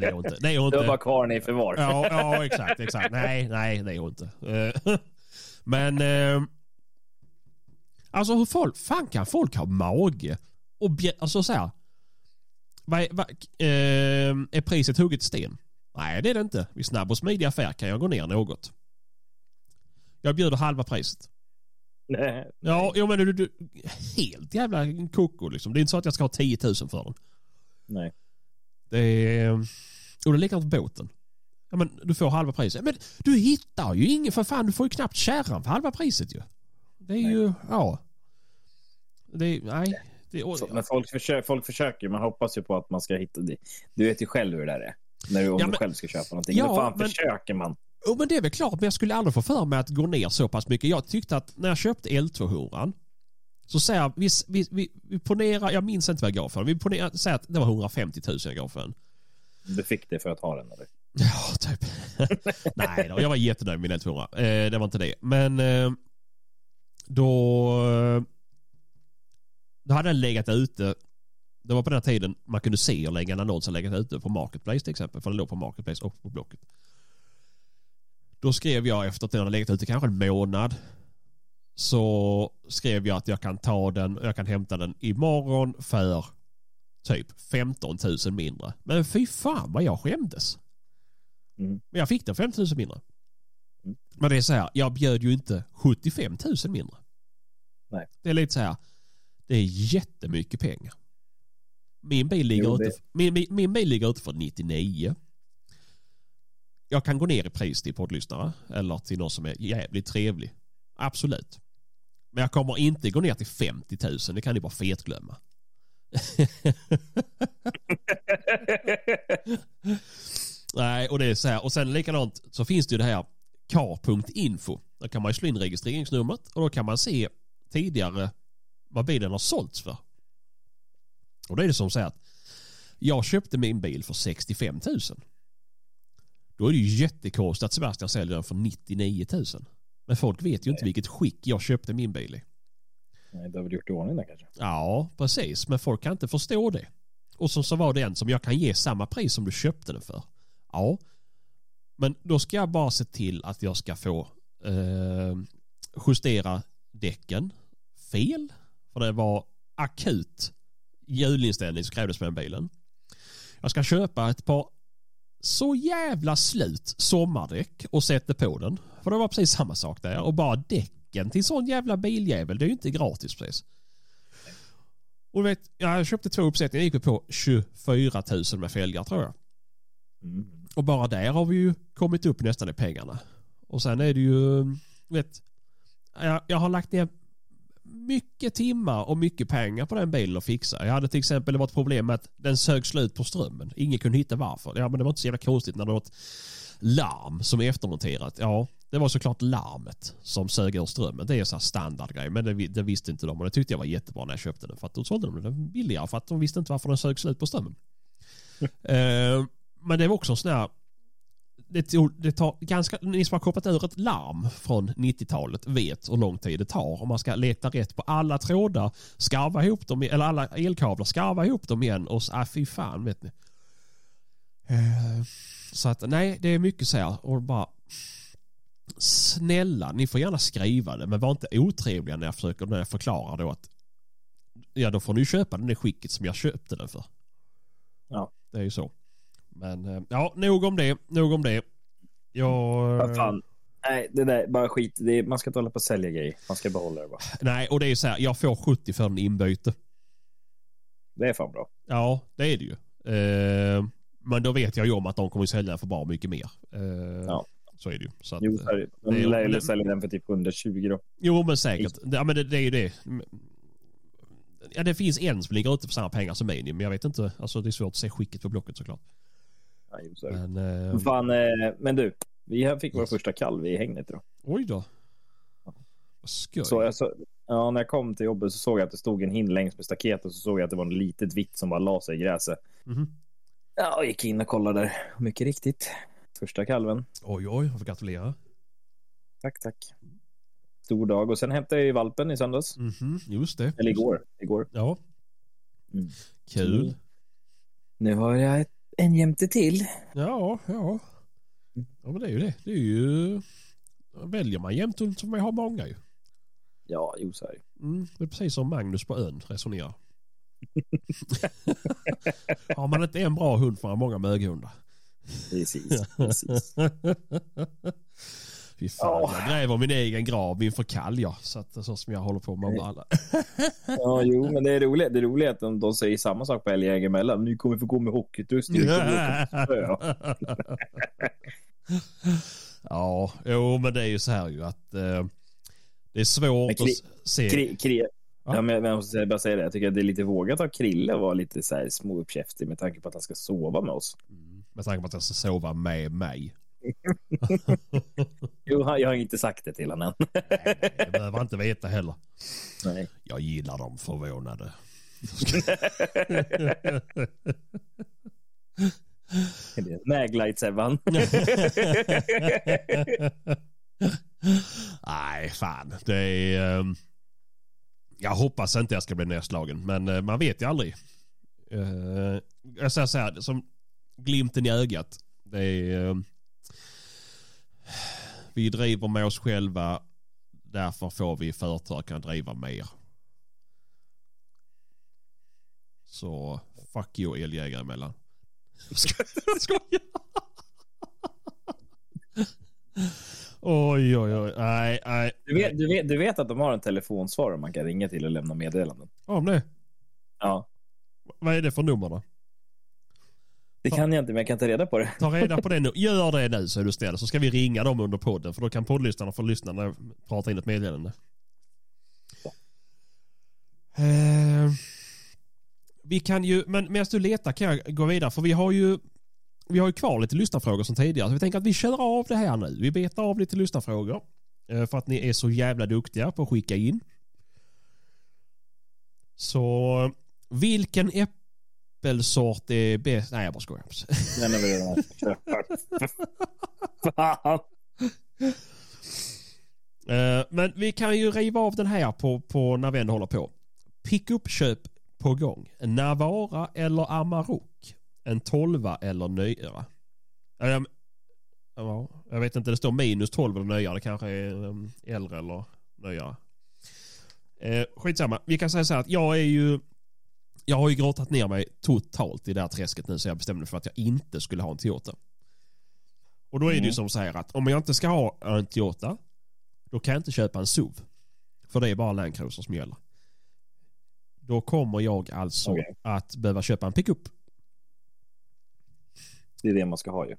det är hon inte. Det är hon Du har bara inte. kvar den i förvar. Ja, ja exakt, exakt. Nej, nej det är hon inte. Eh, (laughs) Men eh, alltså hur folk, fan kan folk ha mage och alltså så här. Vad är, vad, eh, är priset hugget i sten? Nej det är det inte. Vid snabb och smidig affär kan jag gå ner något. Jag bjuder halva priset. Nej. Ja, jo, men du, du, helt jävla koko liksom. Det är inte så att jag ska ha 10 000 för den. Nej. Det är... Och det är likadant båten. Ja, men du får halva priset. Men du hittar ju ingen, för fan du får ju knappt kärran för halva priset ju. Det är ju, ja. Det är, nej. Det, Så, men folk, försöker, folk försöker, man hoppas ju på att man ska hitta det. Du vet ju själv hur det där är. När du, om Ja, du men- själv ska köpa någonting. Ja, Då fan men- försöker man. Jo men det är väl klart, men jag skulle aldrig få för mig att gå ner så pass mycket. Jag tyckte att när jag köpte L200 så säger jag, vi, vi, vi, vi ponerar, jag minns inte vad jag gav för den. Vi ponerar, säger att det var 150 000 jag gav för den. Du fick det för att ha den eller? Ja, typ. (laughs) Nej då, jag var jättenöjd med min L200. Eh, det var inte det. Men eh, då, eh, då hade den legat ute. Det var på den tiden man kunde se och lägga en annons och lägga ute på Marketplace till exempel. För den låg på Marketplace och på Blocket. Då skrev jag efter att den hade legat ute kanske en månad. Så skrev jag att jag kan ta den och jag kan hämta den imorgon för typ 15 000 mindre. Men fy fan vad jag skämdes. Mm. Men jag fick den 15 000 mindre. Mm. Men det är så här, jag bjöd ju inte 75 000 mindre. Nej. Det är lite så här, det är jättemycket pengar. Min bil ligger, Jo, ute, det- min, min, min bil ligger ute för 99. Jag kan gå ner i pris till poddlyssnare eller till någon som är jävligt trevlig. Absolut. Men jag kommer inte gå ner till 50 000, det kan ni bara fetglömma. (laughs) Nej, och det är så här. Och sen likadant så finns det ju det här car.info. Där kan man ju slå in registreringsnumret och då kan man se tidigare vad bilen har sålts för. Och då är det som så här att jag köpte min bil för 65 000. Då är det ju jättekonstigt att Sebastian säljer den för 99 000. Men folk vet ju inte vilket skick jag köpte min bil i. Nej, du har väl gjort i ordning där kanske? Ja, precis. Men folk kan inte förstå det. Och så, så var det en som jag kan ge samma pris som du köpte den för. Ja. Men då ska jag bara se till att jag ska få eh, justera däcken fel. För det var akut hjulinställning som krävdes med den bilen. Jag ska köpa ett par så jävla slut sommardäck och sätta på den. För det var precis samma sak där. Och bara däcken till sån jävla biljävel, det är ju inte gratis precis. Och du vet, jag köpte två uppsättningar, gick vi på 24 000 med fälgar tror jag. Mm. Och bara där har vi ju kommit upp nästan i pengarna. Och sen är det ju, vet, jag, jag har lagt ner mycket timmar och mycket pengar på den bilen att fixa. Jag hade till exempel, det var ett problem med att den sög slut på strömmen. Ingen kunde hitta varför. Ja, men det var inte så jävla konstigt när det var ett larm som är eftermonterat. Ja, det var såklart larmet som sög ur strömmen. Det är så här standardgrej, men det, det, visste inte de och det tyckte jag var jättebra när jag köpte den. För att då sålde de den billigare för att de visste inte varför den sög slut på strömmen. uh, men det var också en sån här det, det tar ganska, ni som har kopplat ur ett larm från 90-talet vet hur lång tid det tar. Om man ska leta rätt på alla trådar, skarva ihop dem, eller alla elkablar, skarva ihop dem igen och ah, fy fan vet ni. Uh, så att nej, det är mycket så här och bara snälla, ni får gärna skriva det men var inte otrevliga när jag försöker, när jag förklarar då att ja, då får ni köpa den i skicket som jag köpte den för. Ja. Det är ju så. Men eh, ja, nog om det. Nog om det. Jag... Vad fan. Nej, det där bara skit. Är, man ska inte hålla på och sälja grejer. Man ska behålla det bara. Nej, och det är så här. Jag får 70 för en inbyte. Det är fan bra. Ja, det är det ju. Eh, men då vet jag ju om att de kommer att sälja för bra mycket mer. Eh, ja. Så är det ju. Så att, jo, det. De det, lär ju sälja den för typ 120 då. Jo, men säkert. Ja, men det, det är ju det. Ja, det finns en som ligger ute för samma pengar som mig, men jag vet inte. Alltså det är svårt att se skicket på blocket såklart. Men, eh, Fan, eh, men du, vi fick vår första kalv i hängnet idag. Oj då. Skoj. Så jag så, ja, när jag kom till jobbet så såg jag att det stod en hind längs med staketet och så såg jag att det var en litet vitt som bara la sig i gräset. Mm. Ja, jag gick in och kollade där. Mycket riktigt. Första kalven. Oj, oj, jag får gratulera. Tack, tack. Stor dag. Och sen hämtade jag ju valpen i söndags. Mm -hmm, just det. Eller igår. igår. Ja. Mm. Kul. Nu har jag ett, en jämte till. Ja, ja. Ja, men det är ju det. Det är ju... Väljer man jämthund så får man ha många ju. Ja, jo så är det. Mm, det är precis som Magnus på ön resonerar. (laughs) har man inte en bra hund får man många möghundar. Precis, precis. (laughs) Fy fan, oh. jag gräver min egen grav inför kalv ja. Så, att, så som jag håller på med alla. (laughs) ja, jo, men det är roligt. Det är roligt att de, de säger samma sak på älgjägare emellan. Ni kommer få gå med hockeyutrustning. (laughs) ja, jo, men det är ju så här ju att eh, det är svårt kri, att se. Kri, kri, ja. ja. men jag måste bara säga det. Jag tycker att det är lite vågat av Krille vara lite så här småuppkäftig med tanke på att han ska sova med oss. Mm, med tanke på att han ska sova med mig. Jo, jag har inte sagt det till honom än. Nej, det behöver inte veta heller. Nej. Jag gillar dem förvånade. Maglight-Sebban. Nej, fan. Det är... Um... Jag hoppas inte jag ska bli nedslagen, men uh, man vet ju aldrig. Uh, jag säger så här, som glimten i ögat. Det är... Vi driver med oss själva. Därför får vi företag kan driva mer. Så fuck you eljägare emellan. Skojar. (laughs) Oj, oj, oj. Nej, nej. Du vet, du, vet, du vet att de har en telefonsvarare man kan ringa till och lämna meddelanden? Om det? Ja. Vad är det för nummer då? Det kan jag inte, men jag kan ta reda på det. Ta reda på det nu. Gör det nu så är du snäll. Så ska vi ringa dem under podden. För då kan poddlyssnarna få lyssna när jag pratar in ett meddelande. Eh, vi kan ju, men medan du letar kan jag gå vidare. För vi har ju vi har ju kvar lite lyssnarfrågor som tidigare. Så vi tänker att vi kör av det här nu. Vi betar av lite lyssnarfrågor. Eh, för att ni är så jävla duktiga på att skicka in. Så vilken äppelsort är bäst? Nej, jag bara skojar. Den är redan Fan. Eh, men vi kan ju riva av den här på, på när vi ändå håller på. Pickup-köp på gång. Navara eller Amarok? En 12 eller nyare? Eh, ja, jag vet inte, det står minus 12 eller nyare. Det kanske är um, äldre eller nyare. Eh, skitsamma. Vi kan säga så här att jag är ju jag har ju grottat ner mig totalt i det här träsket nu så jag bestämde mig för att jag inte skulle ha en Toyota. Och då är det ju Mm. som så här att om jag inte ska ha en Toyota då kan jag inte köpa en SUV. För det är bara Land Cruiser som gäller. Då kommer jag alltså Okej. att behöva köpa en pickup. Det är det man ska ha ju.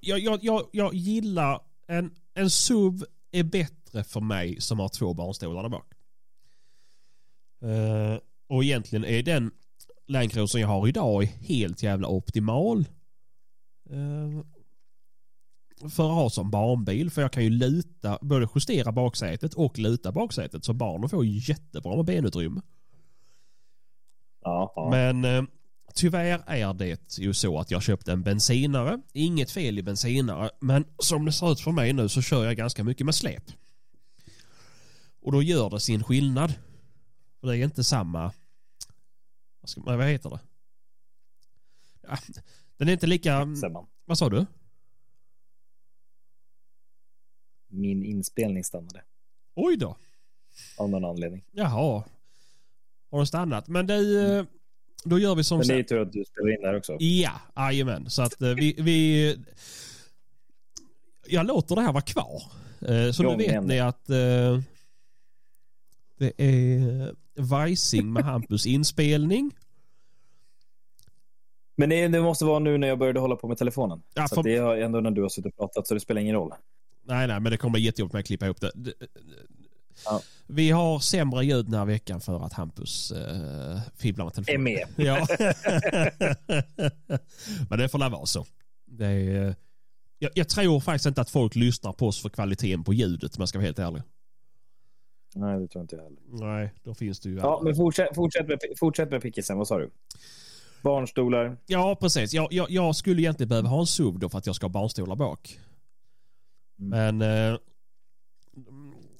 Jag, jag, jag, jag gillar en, en SUV är bättre för mig som har två barnstolar där bak. Eh, och egentligen är den Land Cruiser jag har idag helt jävla optimal. Eh, för att ha som barnbil. För jag kan ju luta, både justera baksätet och luta baksätet. Så barnen får jättebra med benutrymme. Ja, ja. Men eh, tyvärr är det ju så att jag köpte en bensinare. Inget fel i bensinare. Men som det ser ut för mig nu så kör jag ganska mycket med släp. Och då gör det sin skillnad. För det är inte samma... Vad, ska, vad heter det? Ja, den är inte lika... säger man. Vad sa du? Min inspelning stannade Oj då. av någon anledning. Jaha. Har den stannat? Men det... eh, Då gör vi som Men det är ju tur att du spelar in där också. Ja, jajamän. Så att eh, vi, vi... Jag låter det här vara kvar. Eh, Så nu vet ni att eh, det är Vajsing med Hampus inspelning. Men det, det måste vara nu när jag började hålla på med telefonen. Ja, för- det är ändå när du har suttit och pratat så det spelar ingen roll. Nej, nej, men det kommer bli jättejobbigt med att klippa ihop det. Det- Ja. Vi har sämre ljud den här veckan för att Hampus eh, fibblar med telefonen. Är med. (laughs) Ja. (laughs) Men det får väl vara så. Det är, jag, jag tror faktiskt inte att folk lyssnar på oss för kvaliteten på ljudet om jag ska vara helt ärlig. Nej, det tror inte jag heller. Nej, då finns det ju... Ja, men fortsätt, fortsätt, med, fortsätt med pickisen. Vad sa du? Barnstolar. Ja, precis. Jag, jag, jag skulle egentligen behöva ha en SUV då för att jag ska ha barnstolar bak. Mm. Men eh,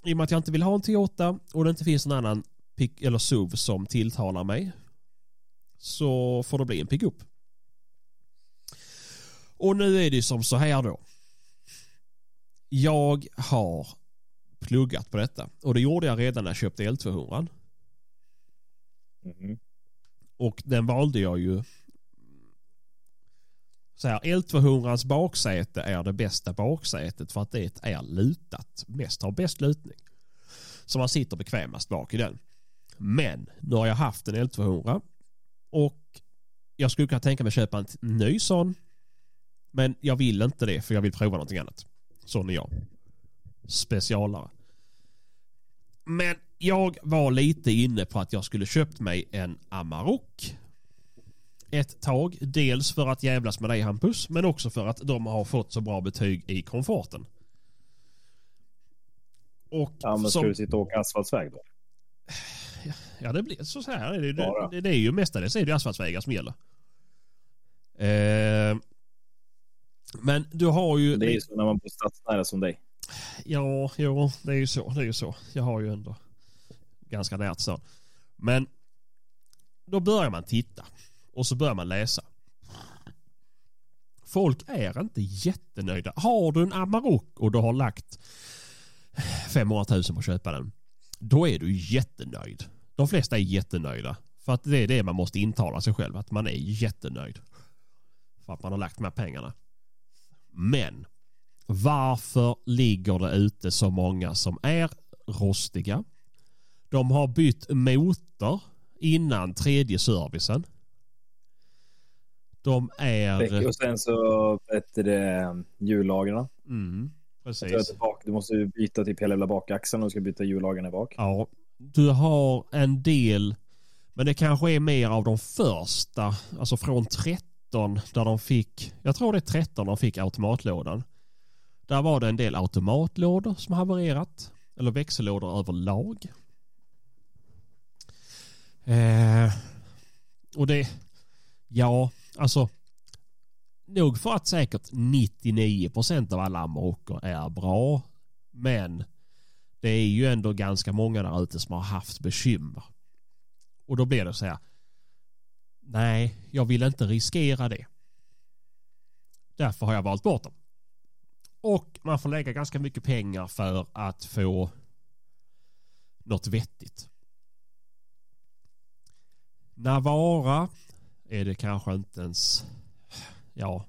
i och med att jag inte vill ha en Toyota och det inte finns någon annan pick, eller SUV som tilltalar mig så får det bli en pickup. Och nu är det som så här då. Jag har pluggat på detta och det gjorde jag redan när jag köpte L200 Mhm. och den valde jag ju så här, L200s baksäte är det bästa baksätet för att det är lutat. Mest har bäst lutning. Så man sitter bekvämast bak i den. Men nu har jag haft en L200 och jag skulle kunna tänka mig att köpa en ny sån. Men jag vill inte det för jag vill prova någonting annat. Sån är jag. Specialare. Men jag var lite inne på att jag skulle köpt mig en Amarok ett tag. Dels för att jävlas med dig Hampus, men också för att de har fått så bra betyg i komforten. Och Ja, men ska som, du sitta och åka asfaltsväg då? ja, det blir så, här. är Det, Bara. det, det är ju mestadels är det asfaltsvägar som gäller. Eh, men du har ju... Det är ju så när man bor stadsnära som dig. Ja, jo, det är ju så. Det är ju så. Jag har ju ändå ganska nära till stan. Men då börjar man titta och så börjar man läsa. Folk är inte jättenöjda. Har du en Amarok och du har lagt 500 000 på att köpa den, då är du jättenöjd. De flesta är jättenöjda. För att det är det man måste intala sig själv, att man är jättenöjd. För att man har lagt de här pengarna. Men varför ligger det ute så många som är rostiga? De har bytt motor innan tredje servicen. De är... Och sen så heter det hjullagren. Mm, precis. Du måste byta typ hela bakaxeln och du ska byta hjullagren bak. Ja, du har en del, men det kanske är mer av de första, alltså från 13 där de fick, jag tror det är 13 de fick automatlådan. Där var det en del automatlådor som havererat, eller växellådor överlag. Eh, och det, ja, alltså nog för att säkert 99% av alla Amarokor är bra, men det är ju ändå ganska många där ute som har haft bekymmer. Och då blir det så här. Nej, jag vill inte riskera det. Därför har jag valt bort dem. Och man får lägga ganska mycket pengar för att få något vettigt. Navara är det kanske inte ens, ja.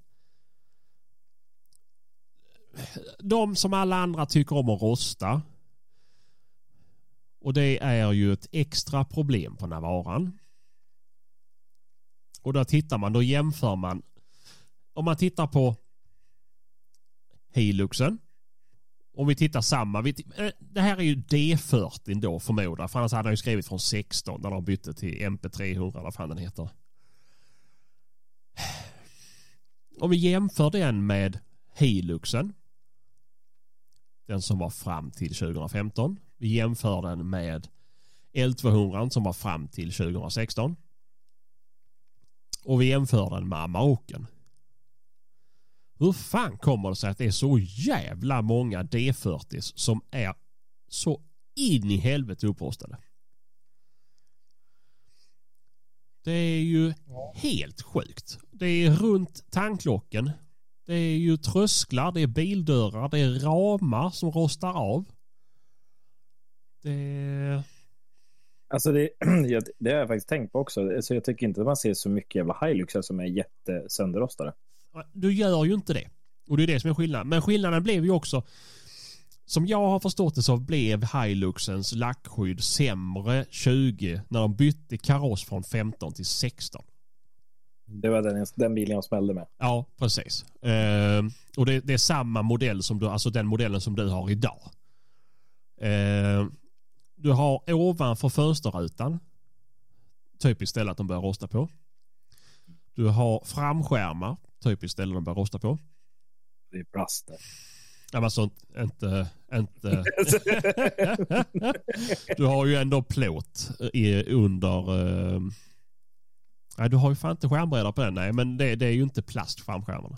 De som alla andra tycker om att rosta. Och det är ju ett extra problem på Navaran. Och då tittar man, då jämför man. Om man tittar på Hiluxen. Om vi tittar samma. Vi, eh, det här är ju D40 då förmodar. För annars hade han ju skrivit från 16 när de bytte till MP300 eller vad fan den heter. Om vi jämför den med Hiluxen. Den som var fram till 2015. Vi jämför den med L200 som var fram till 2016. Och vi jämför den med Amaroken hur fan kommer det sig att det är så jävla många D40 som är så in i helvete upprustade? Det är ju helt sjukt. Det är runt tanklocken. Det är ju trösklar, det är bildörrar, det är ramar som rostar av. Det... Alltså det, (clears throat) det har jag faktiskt tänkt på också. Så jag tycker inte att man ser så mycket jävla Hiluxar som är jättesönderrostade. Du gör ju inte det. Och det är det som är skillnaden. Men skillnaden blev ju också som jag har förstått det så blev Hiluxens lackskydd sämre 20 när de bytte kaross från 15 till 16. Det var den, den bilen jag smällde med. Ja, precis. Uh, och det, det, är samma modell som du, alltså den modellen som du har idag. Uh, du har ovanför fönsterrutan. Typiskt ställe att de börjar rosta på. Du har framskärmar. Typiskt ställe de börjar rosta på. Det är plast där. Ja, men alltså inte... inte. (laughs) du har ju ändå plåt i, under... Uh... Nej, du har ju fan inte skärmbräda på den. Nej, men det, det är ju inte plast framskärmarna.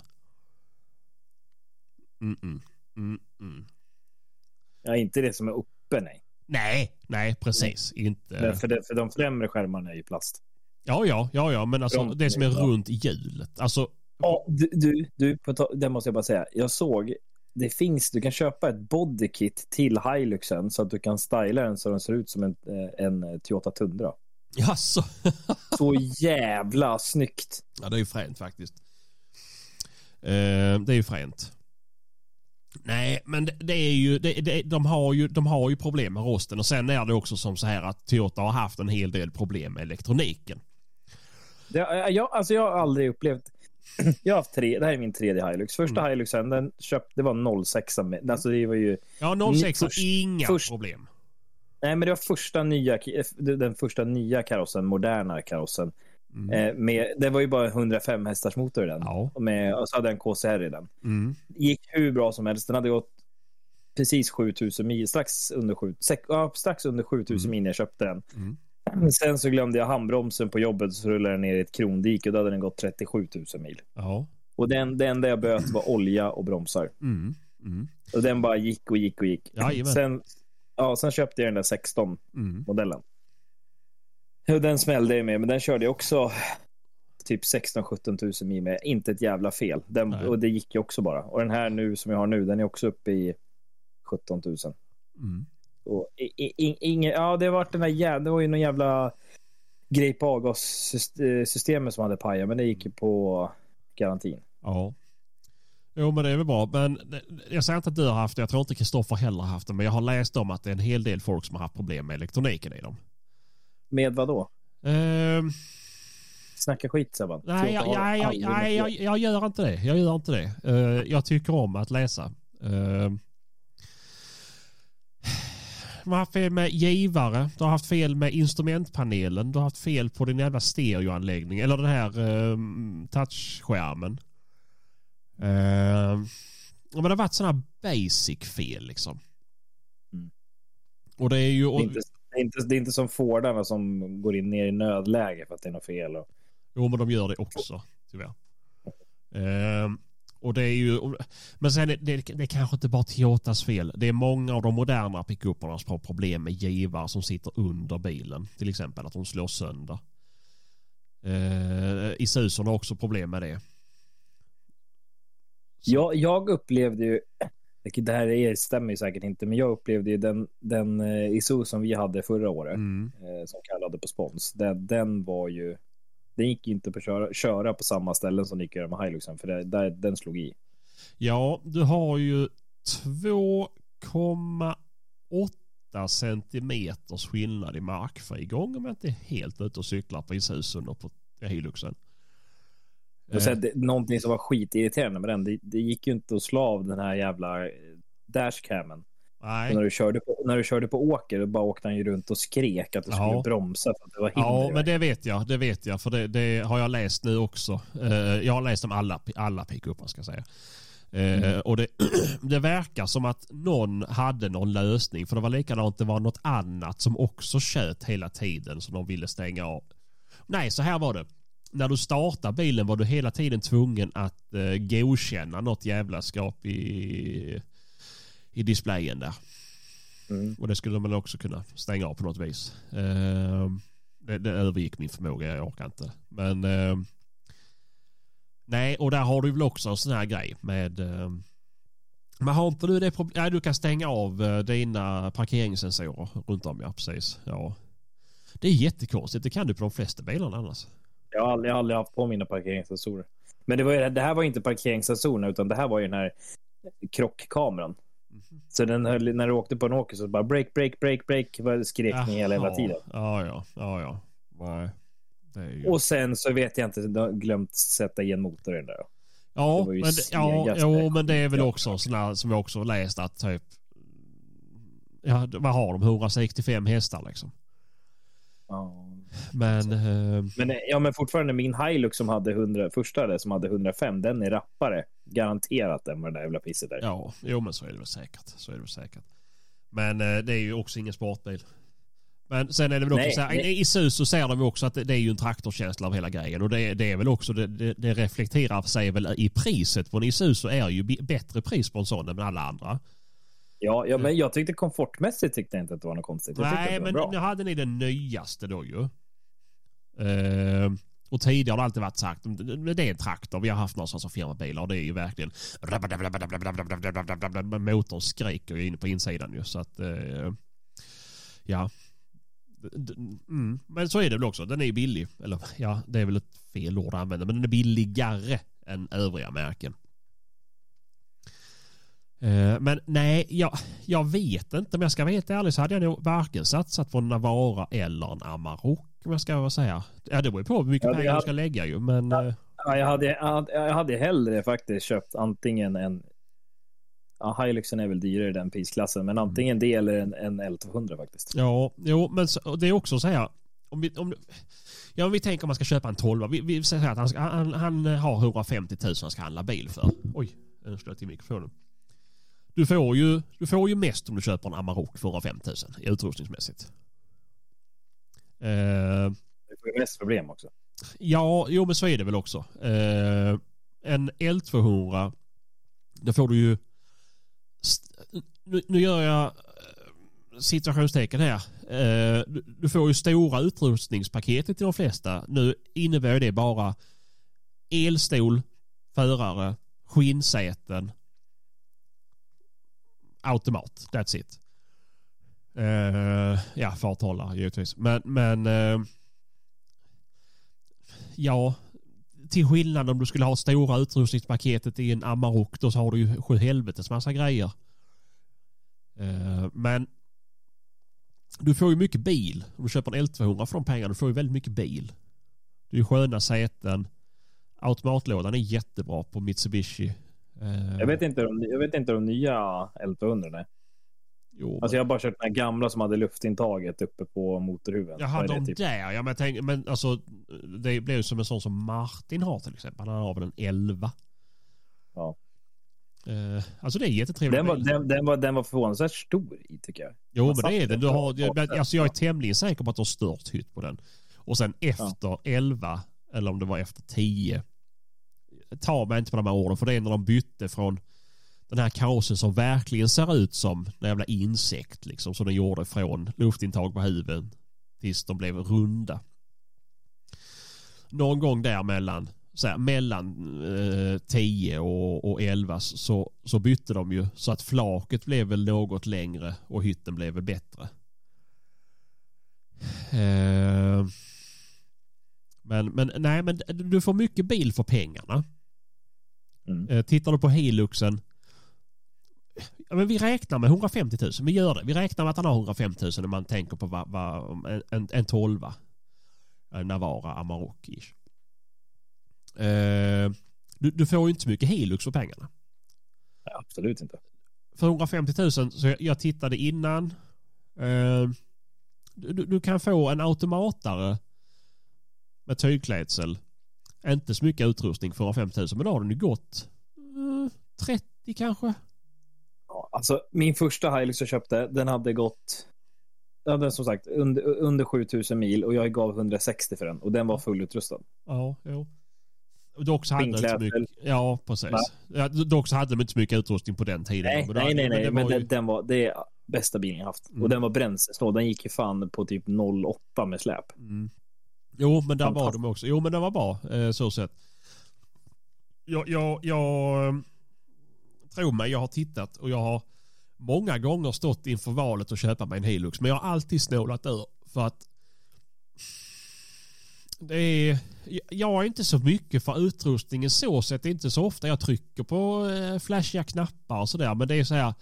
Mm -mm. Mm. Ja, inte det som är uppe, nej. Nej, nej, precis. Nej. Inte... Men för, det, för de främre skärmarna är ju plast. Ja, ja, ja, ja, men alltså det som är runt hjulet. Alltså... Ja, du, du, du det måste jag bara säga. Jag såg, det finns, du kan köpa ett bodykit till Hiluxen så att du kan styla den så den ser ut som en, eh, en Toyota Tundra. Jaså? (laughs) så jävla snyggt. Ja, det är ju fränt faktiskt. Eh, det är ju fränt. Nej, men det, det är ju, det, det, de, har ju, de har ju problem med rosten och sen är det också som så här att Toyota har haft en hel del problem med elektroniken. Det, jag, alltså jag har aldrig upplevt... (clears throat) Jag har haft tre, det här är min tredje Hilux. Första mm. Hiluxen, den köpte, det var 06. Med, alltså det var ju... Ja, 06 först, inga först, problem. Nej, men det var första nya, den första nya karossen, moderna karossen. Mm. Eh, med, det var ju bara 105 hästars motor i den. Ja. Och, med, och så hade den KCR i den. Mm. gick hur bra som helst. Den hade gått precis 7000 mil, strax under, 7, sex, ja, strax under 7000 mm. mil när jag köpte den. Mm. Sen så glömde jag handbromsen på jobbet så rullade den ner i ett krondike och då hade den gått 37 000 mil. Ja. Och den, det enda jag böt var olja och bromsar. Mm. Mm. Och den bara gick och gick och gick. Ja, sen, ja, sen köpte jag den där 16 mm. modellen. Och den smällde jag med, men den körde jag också typ 16-17 000 mil med. Inte ett jävla fel. Den, och det gick ju också bara. Och den här nu som jag har nu, den är också uppe i 17 000. Mm. Ingen, ja, det, var den där, det var ju någon jävla grej på avgassystemet som hade pajat, men det gick ju på garantin. Ja. Jo men det är väl bra. Men jag säger inte att du har haft det. Jag tror inte Kristoffer heller har haft det. Men jag har läst om att det är en hel del folk som har haft problem med elektroniken i dem. Med vad då? Uh, Snacka skit Sebban. Nej, jag, jag, jag, jag, gör inte det. Jag gör inte det. Uh, jag tycker om att läsa. Uh, du har haft fel med givare. Du har haft fel med instrumentpanelen. Du har haft fel på din jävla stereoanläggning. Eller den här uh, touchskärmen. Uh, men det har varit sådana basic fel liksom. Mm. Och det är ju... Det är, inte, det är inte, det är inte som Fordarna som går in ner i nödläge för att det är något fel. Och... Jo, men de gör det också tyvärr. Uh, Och det är ju, men sen det, det är kanske inte bara Toyotas fel. Det är många av de moderna pickuperna som har problem med givare som sitter under bilen. Till exempel att de slår sönder. Eh, Isuzu har också problem med det. Jag, jag upplevde ju, det här är, stämmer ju säkert inte, men jag upplevde ju den, den Isuzu som vi hade förra året, Mm. eh, som kallade på spons, den, den var ju, den gick inte på köra, köra på samma ställen som det gick att göra med Hiluxen, för det, där, den slog i. Ja, du har ju 2,8 centimeters skillnad i markfrigång om jag inte är helt ute och cyklar på Isuzu och på Hiluxen. Och sen, det, någonting som var skitirriterande med den, det, det gick ju inte att slå av den här jävla eh, dashcamen. Nej. När du, körde på, när du körde på åker, då bara åkte han ju runt och skrek att du skulle Ja. bromsa för att det var hinder. Ja, men det vet jag. Det vet jag. För det, det har jag läst nu också. Eh, jag har läst om alla, alla pickupar ska jag säga. Eh, Och det, (clears throat) det verkar som att någon hade någon lösning. För det var likadant. Det var något annat som också tjöt hela tiden som de ville stänga av. Nej, så här var det. När du startar bilen var du hela tiden tvungen att eh, godkänna något jävla skap i, i displayen där. Mm. Och det skulle man också kunna stänga av på något vis. Eh, det, det övergick min förmåga, jag orkar inte. Men eh, nej, och där har du väl också en sån här grej med eh, men har inte du det problemet? Nej, du kan stänga av eh, dina parkeringssensorer runt om, ja precis. Ja. Det är jättekonstigt, det kan du på de flesta bilarna annars. Jag har aldrig, jag har aldrig haft på mina parkeringssensorer. Men det, var ju, det här var inte parkeringssensorerna, utan det här var ju den här krockkameran. Så den höll, när du åkte på en åker så bara break, break, break, break, skrek ni hela Jaha. tiden. Ja, ja, ja, ja. Nej. Ju... Och sen så vet jag inte, de har glömt sätta i en motor i den där. Ja, men, det- ja, jo, men det är väl också sådana som jag också läst att typ Ja, vad har de? 165 hästar liksom. Ja. Men eh, Men, ja, men fortfarande min Hilux som hade 100, första där, som hade 105, den är rappare. Garanterat än vad det där jävla pisset där. ja, jo men så är det väl säkert. Så är det väl säkert. Men eh, det är ju också ingen sportbil. Men sen är det väl också Nej, så här, nej. i, i SUS så ser de också att det, det är ju en traktorkänsla av hela grejen och det, det är väl också, det, det, reflekterar sig väl i priset på en Isuzu är ju bättre pris på en sån än alla andra. Ja, ja, men jag tyckte komfortmässigt tyckte jag inte att det var något konstigt. Jag Nej, men nu hade ni den nyaste då ju. Eh, och tidigare har det alltid varit sagt, det är en traktor, vi har haft någon som firmabilar och det är ju verkligen motorn skriker ju inne på insidan ju så att eh, ja. Mm. Men så är det väl också, den är ju billig. Eller ja, det är väl ett fel ord att använda, men den är billigare än övriga märken. Eh, Men nej, jag, jag vet inte. om jag ska vara helt ärlig så hade jag nog varken satsat på en Navara eller en Amarok. Om jag ska säga. Ja, det beror på hur mycket Ja, pengar du ska lägga ju. Men eh, Ja, jag, hade, jag, hade- jag hade hellre faktiskt köpt antingen en... Ja, Hiluxen är väl dyrare i den prisklassen, men antingen det eller en, en L200 faktiskt. ja, jo, men så, det är också så här. Om vi, om, ja, om vi tänker om man ska köpa en 12 vi, vi säger att han, ska, han, han har 150 000 han ska handla bil för. Oj, nu slår jag till mikrofonen. Du får, ju, du får ju mest om du köper en Amarok för 105 000 i utrustningsmässigt. Eh, Det ju mest problem också. Ja, jo men så är det väl också. Eh, en L200, då får du ju... Nu, nu gör jag eh, situationstecken här. Eh, du, du får ju stora utrustningspaketet i de flesta. Nu innebär det bara elstol, förare, skinnsäten, automat. That's it. Eh, ja, farthållare givetvis. Men, men eh, Ja, till skillnad om du skulle ha stora utrustningspaketet i en Amarok då så har du ju sju helvetes massa grejer. Eh, Men du får ju mycket bil. Om du köper en L200 för de pengarna, du får ju väldigt mycket bil. Det är ju sköna säten. Automatlådan är jättebra på Mitsubishi. Eh, jag vet inte de jag vet inte nya L200 är. Jo, Alltså jag har bara kört den här gamla som hade luftintaget uppe på motorhuven. Jaha, de det, typ? där. Ja, men, tänk, men alltså, det blir ju som en sån som Martin har till exempel. Han har väl en 11. Ja. Eh, alltså det är jättetrevligt. Den var, den, den, var, den var förvånansvärt stor i tycker jag. Jo, man men det är den. Du har, jag, alltså jag är ja. tämligen säker på att du har stört hytt på den. Och sen efter 11, eller om det var efter 10, ta mig inte på de här orden för det är när de bytte från den här karossen som verkligen ser ut som en jävla insekt liksom som den gjorde från luftintag på huven tills de blev runda. Någon gång där mellan så här, mellan eh, 10 och, och 11 så, så bytte de ju så att flaket blev väl något längre och hytten blev väl bättre. Eh, men, men nej, men du får mycket bil för pengarna. Mm. Eh, tittar du på Hiluxen men vi räknar med 150 000. Vi gör det. Vi räknar med att han har 150 000 när man tänker på va, va, en, en, tolva. Navara Amarok. Eh, du, du, får ju inte så mycket Hilux för pengarna. Nej, absolut inte. För 150 000 så jag, jag tittade innan. Eh, du, du, kan få en automatare med tygklädsel. Inte så mycket utrustning för 150 000 men då har den ju gått eh, 30 kanske. Alltså min första Hilux jag köpte den hade gått Ja, den som sagt under, under 7000 mil och jag gav 160 för den och den var fullutrustad. Ja, jo. Dock så hade inte så mycket, ja precis. Ja, dock så hade de inte så mycket utrustning på den tiden. Nej, men nej, nej, nej. men, ju... den, den, var, det är bästa bilen jag haft. Mm. Och den var bränslesnål. Den gick ju fan på typ 0,8 med släp. Mm. Jo, men där var de också. Jo, men den var bra eh, så sett. Jag, jag, jag Tro mig, jag har tittat och jag har många gånger stått inför valet att köpa mig en Hilux. Men jag har alltid snålat ur för att det är, jag är inte så mycket för utrustningen så sett. Det är inte så ofta jag trycker på eh, flashiga knappar och sådär. Men det är så här.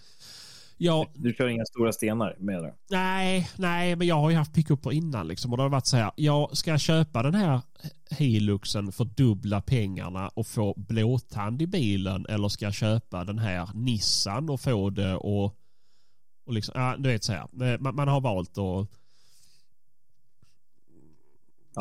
Jag, du kör inga stora stenar med det? Nej, nej, men jag har ju haft pickuper innan liksom. Och det har varit så här. Jag ska köpa den här Hiluxen för dubbla pengarna och få blåtand i bilen. Eller ska jag köpa den här Nissan och få det och, och liksom, ja, du vet så här. Man, man har valt att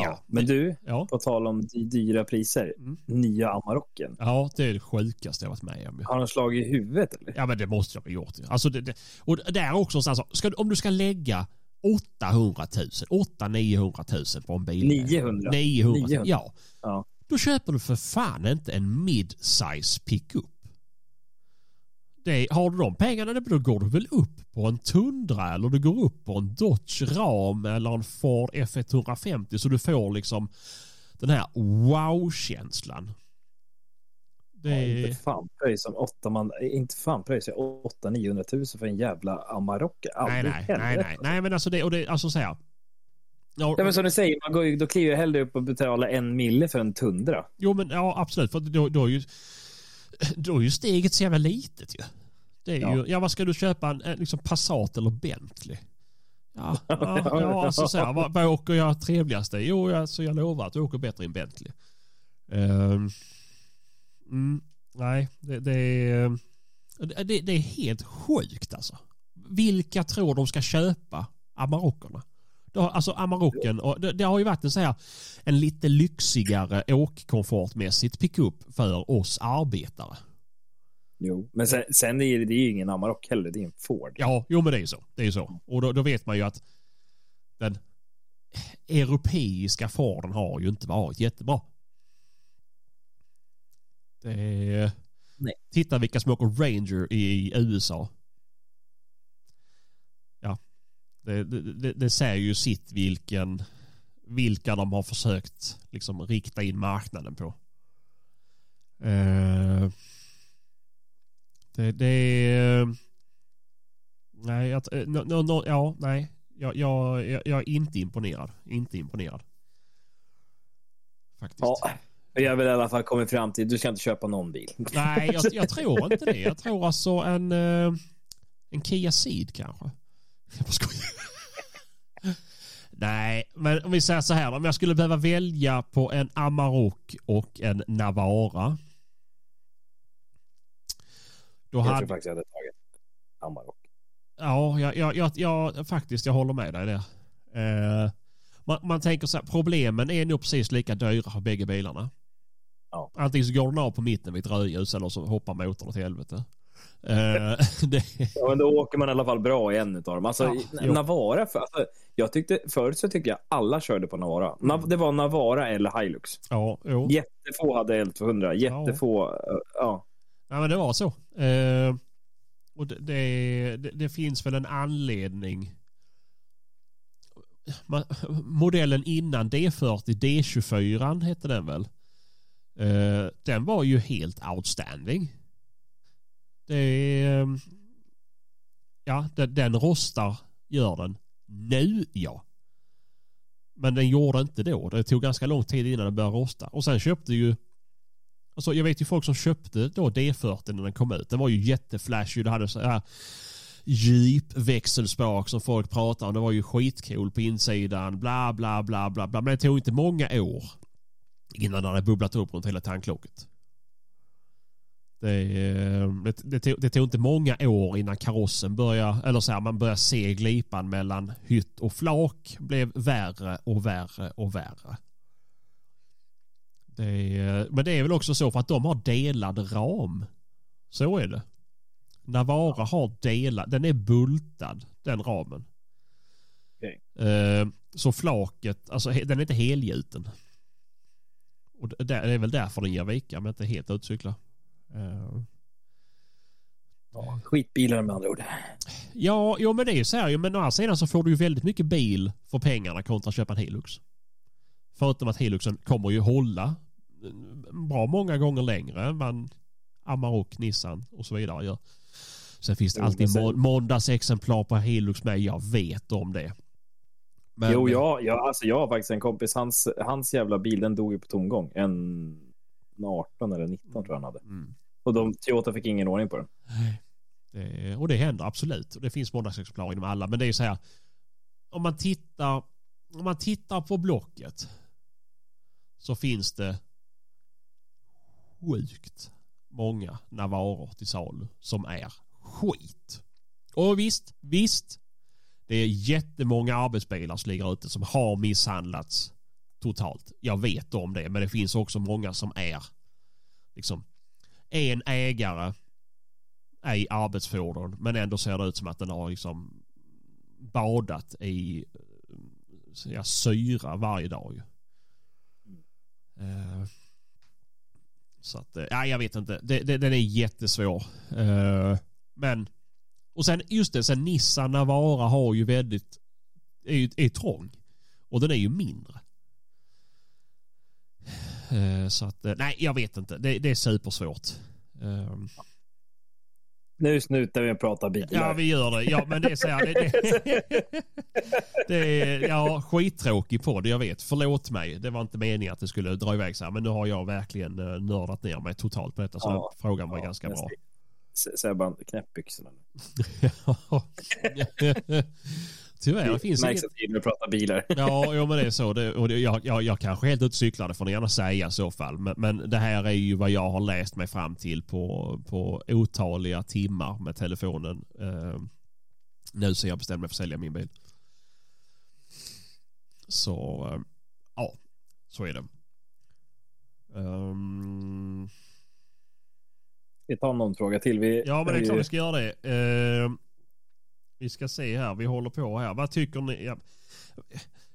Ja, men du, ja. på tal om dyra priser. Mm. Nya Amarocken. Ja, det är det sjukaste jag varit med om. Har de slagit i huvudet eller? Ja, men det måste jag ha gjort. Alltså, det, det, och det är också så alltså, ska, om du ska lägga 800 000, 800 900 000 på en bil. 900? 900, 900. Ja. ja. Då köper du för fan inte en mid-size pickup det, har du de pengarna då går du väl upp på en Tundra eller du går upp på en Dodge Ram eller en Ford F150 så du får liksom den här wow-känslan. Det är... Ja, inte fan pröjsar 8 man, inte fan pröjsar 8 900 000 för en jävla Amarok. Nej, nej, nej, nej, nej, men alltså det, och det, alltså så här. Ja, ja, men som du säger, man går, då kliver jag hellre upp och betalar en mille för en Tundra. Jo, men ja, absolut, för då, då är ju då är ju steget så jävla litet ju. Det är ja. ju, ja vad ska du köpa? En, liksom Passat eller Bentley? Ja, ja, ja alltså så här, vad, vad åker jag trevligast i? Jo, alltså, jag lovar att du åker bättre i en Bentley. Um, mm, nej, det, det, är, det, det är helt sjukt alltså. Vilka tror de ska köpa Amarockerna? Alltså Amarocken, och det, det, har ju varit en, så här, en lite lyxigare åkkomfortmässigt pickup för oss arbetare. Jo, men sen, sen är det, det är ju ingen Amarok heller, det är en Ford. Ja, jo men det är ju så. Det är ju så. Och då, då vet man ju att den europeiska Forden har ju inte varit jättebra. Det är... Nej. Titta vilka som åker Ranger i USA. Ja. Det, det, det säger ju sitt vilken vilka de har försökt liksom rikta in marknaden på. Uh, det, det är... Nej, jag, no, no, no, ja, nej. Jag, jag, jag, är inte imponerad. Inte imponerad. Faktiskt. Ja, jag har väl i alla fall kommit fram till du ska inte köpa någon bil. Nej, jag, jag (laughs) tror inte det. Jag tror alltså en, eh, en Kia Ceed kanske. Jag skojar. Nej, men om vi säger så här. Om jag skulle behöva välja på en Amarok och en Navara då jag hade... tror faktiskt jag hade tagit Amarok. Ja, jag, jag, jag, jag, faktiskt jag håller med dig där. Eh, man, man tänker så här, problemen är nog precis lika dyra för bägge bilarna. Ja. Antingen så går den av på mitten vid ett rödljus eller så hoppar motorn åt helvete. Eh, (laughs) det, Ja, men då åker man i alla fall bra i en av dem. Alltså, Ja. Navara, för, alltså, jag tyckte, förut så tyckte jag alla körde på Navara. Nav, det var Navara eller Hilux. ja, jo. Jättefå hade L200, jättefå, eh, ja. Ja, men det var så. Eh, och det, det, det, det finns väl en anledning. Man, modellen innan D40, D24 hette den väl. Eh, den var ju helt outstanding. Det är... Ehm, ja, den, den rostar gör den nu, ja. Men den gjorde inte då. Det tog ganska lång tid innan den började rosta. Och sen köpte ju Alltså jag vet ju folk som köpte då D40 när den kom ut. Den var ju jätteflashig. Det hade så här djup växelspak som folk pratar om. Det var ju skitcool på insidan. Bla bla bla bla bla. Men det tog inte många år innan den hade bubblat upp runt hela tanklocket. Det, det, det, tog, det tog inte många år innan karossen började, eller så här, man började se glipan mellan hytt och flak blev värre och värre och värre. Det är, men det är väl också så för att de har delad ram. Så är det. Navara har delad, den är bultad den ramen. Okej. Eh, så flaket, alltså den är inte helgjuten. Och det det är väl därför den ger vika men inte helt utcyklar. Eh, ja. Skitbilar med andra ord. Ja, jo, men det är ju så här. Men å andra sidan så får du ju väldigt mycket bil för pengarna kontra att köpa en Hilux. Förutom att Hiluxen kommer ju hålla bra många gånger längre än vad Amarok, Nissan och så vidare gör. Sen finns det alltid må- måndagsexemplar på Hilux med. Jag vet om det. Men, jo, jag, jag, alltså, jag har faktiskt en kompis, hans, hans jävla bil den dog ju på tomgång. En 18 eller 19 tror jag han hade. Mm. Och de, Toyota fick ingen ordning på den. Det, och det händer absolut. Och det finns måndagsexemplar inom alla. Men det är så här. Om man tittar, om man tittar på blocket. Så finns det sjukt många Navaror till salu som är skit. Och visst, visst. Det är jättemånga arbetsbilar som ligger ute som har misshandlats totalt. Jag vet om det, men det finns också många som är liksom en ägare i arbetsfordon men ändå ser det ut som att den har liksom badat i eh, ja, syra varje dag. Eh, så att, eh, ja, jag vet inte. Det, det, den är jättesvår. Men, och sen just det, sen Nissan Navara har ju väldigt, är är trång. Och den är ju mindre. Eh, så att, eh, nej jag vet inte. Det, det är supersvårt. Eh, Nu snutar vi och pratar bilar. Ja, vi gör det. Ja, men det är så här. Det, det, (laughs) det är ja, skittråkig podd, jag vet. Förlåt mig. Det var inte meningen att det skulle dra iväg så här. Men nu har jag verkligen uh, nördat ner mig totalt på detta. Så Ja, frågan var Ja, ganska bra. se- Sebban, knäpp byxorna. (laughs) (laughs) Tyvärr, det finns märks inget. att vi gillar att prata bilar. (laughs) Ja, jo, men det är så. Det, och det, jag, jag, jag kanske helt ute och cyklar, det får ni gärna säga i så fall. Men, men det här är ju vad jag har läst mig fram till på, på otaliga timmar med telefonen. Eh, nu så jag bestämde mig för att sälja min bil. Så, eh, ja, så är det. Ehm, Vi tar någon fråga till. Vi, Ja, men det är klart vi ska göra det. Eh, vi ska se här, vi håller på här. Vad tycker ni? Ja,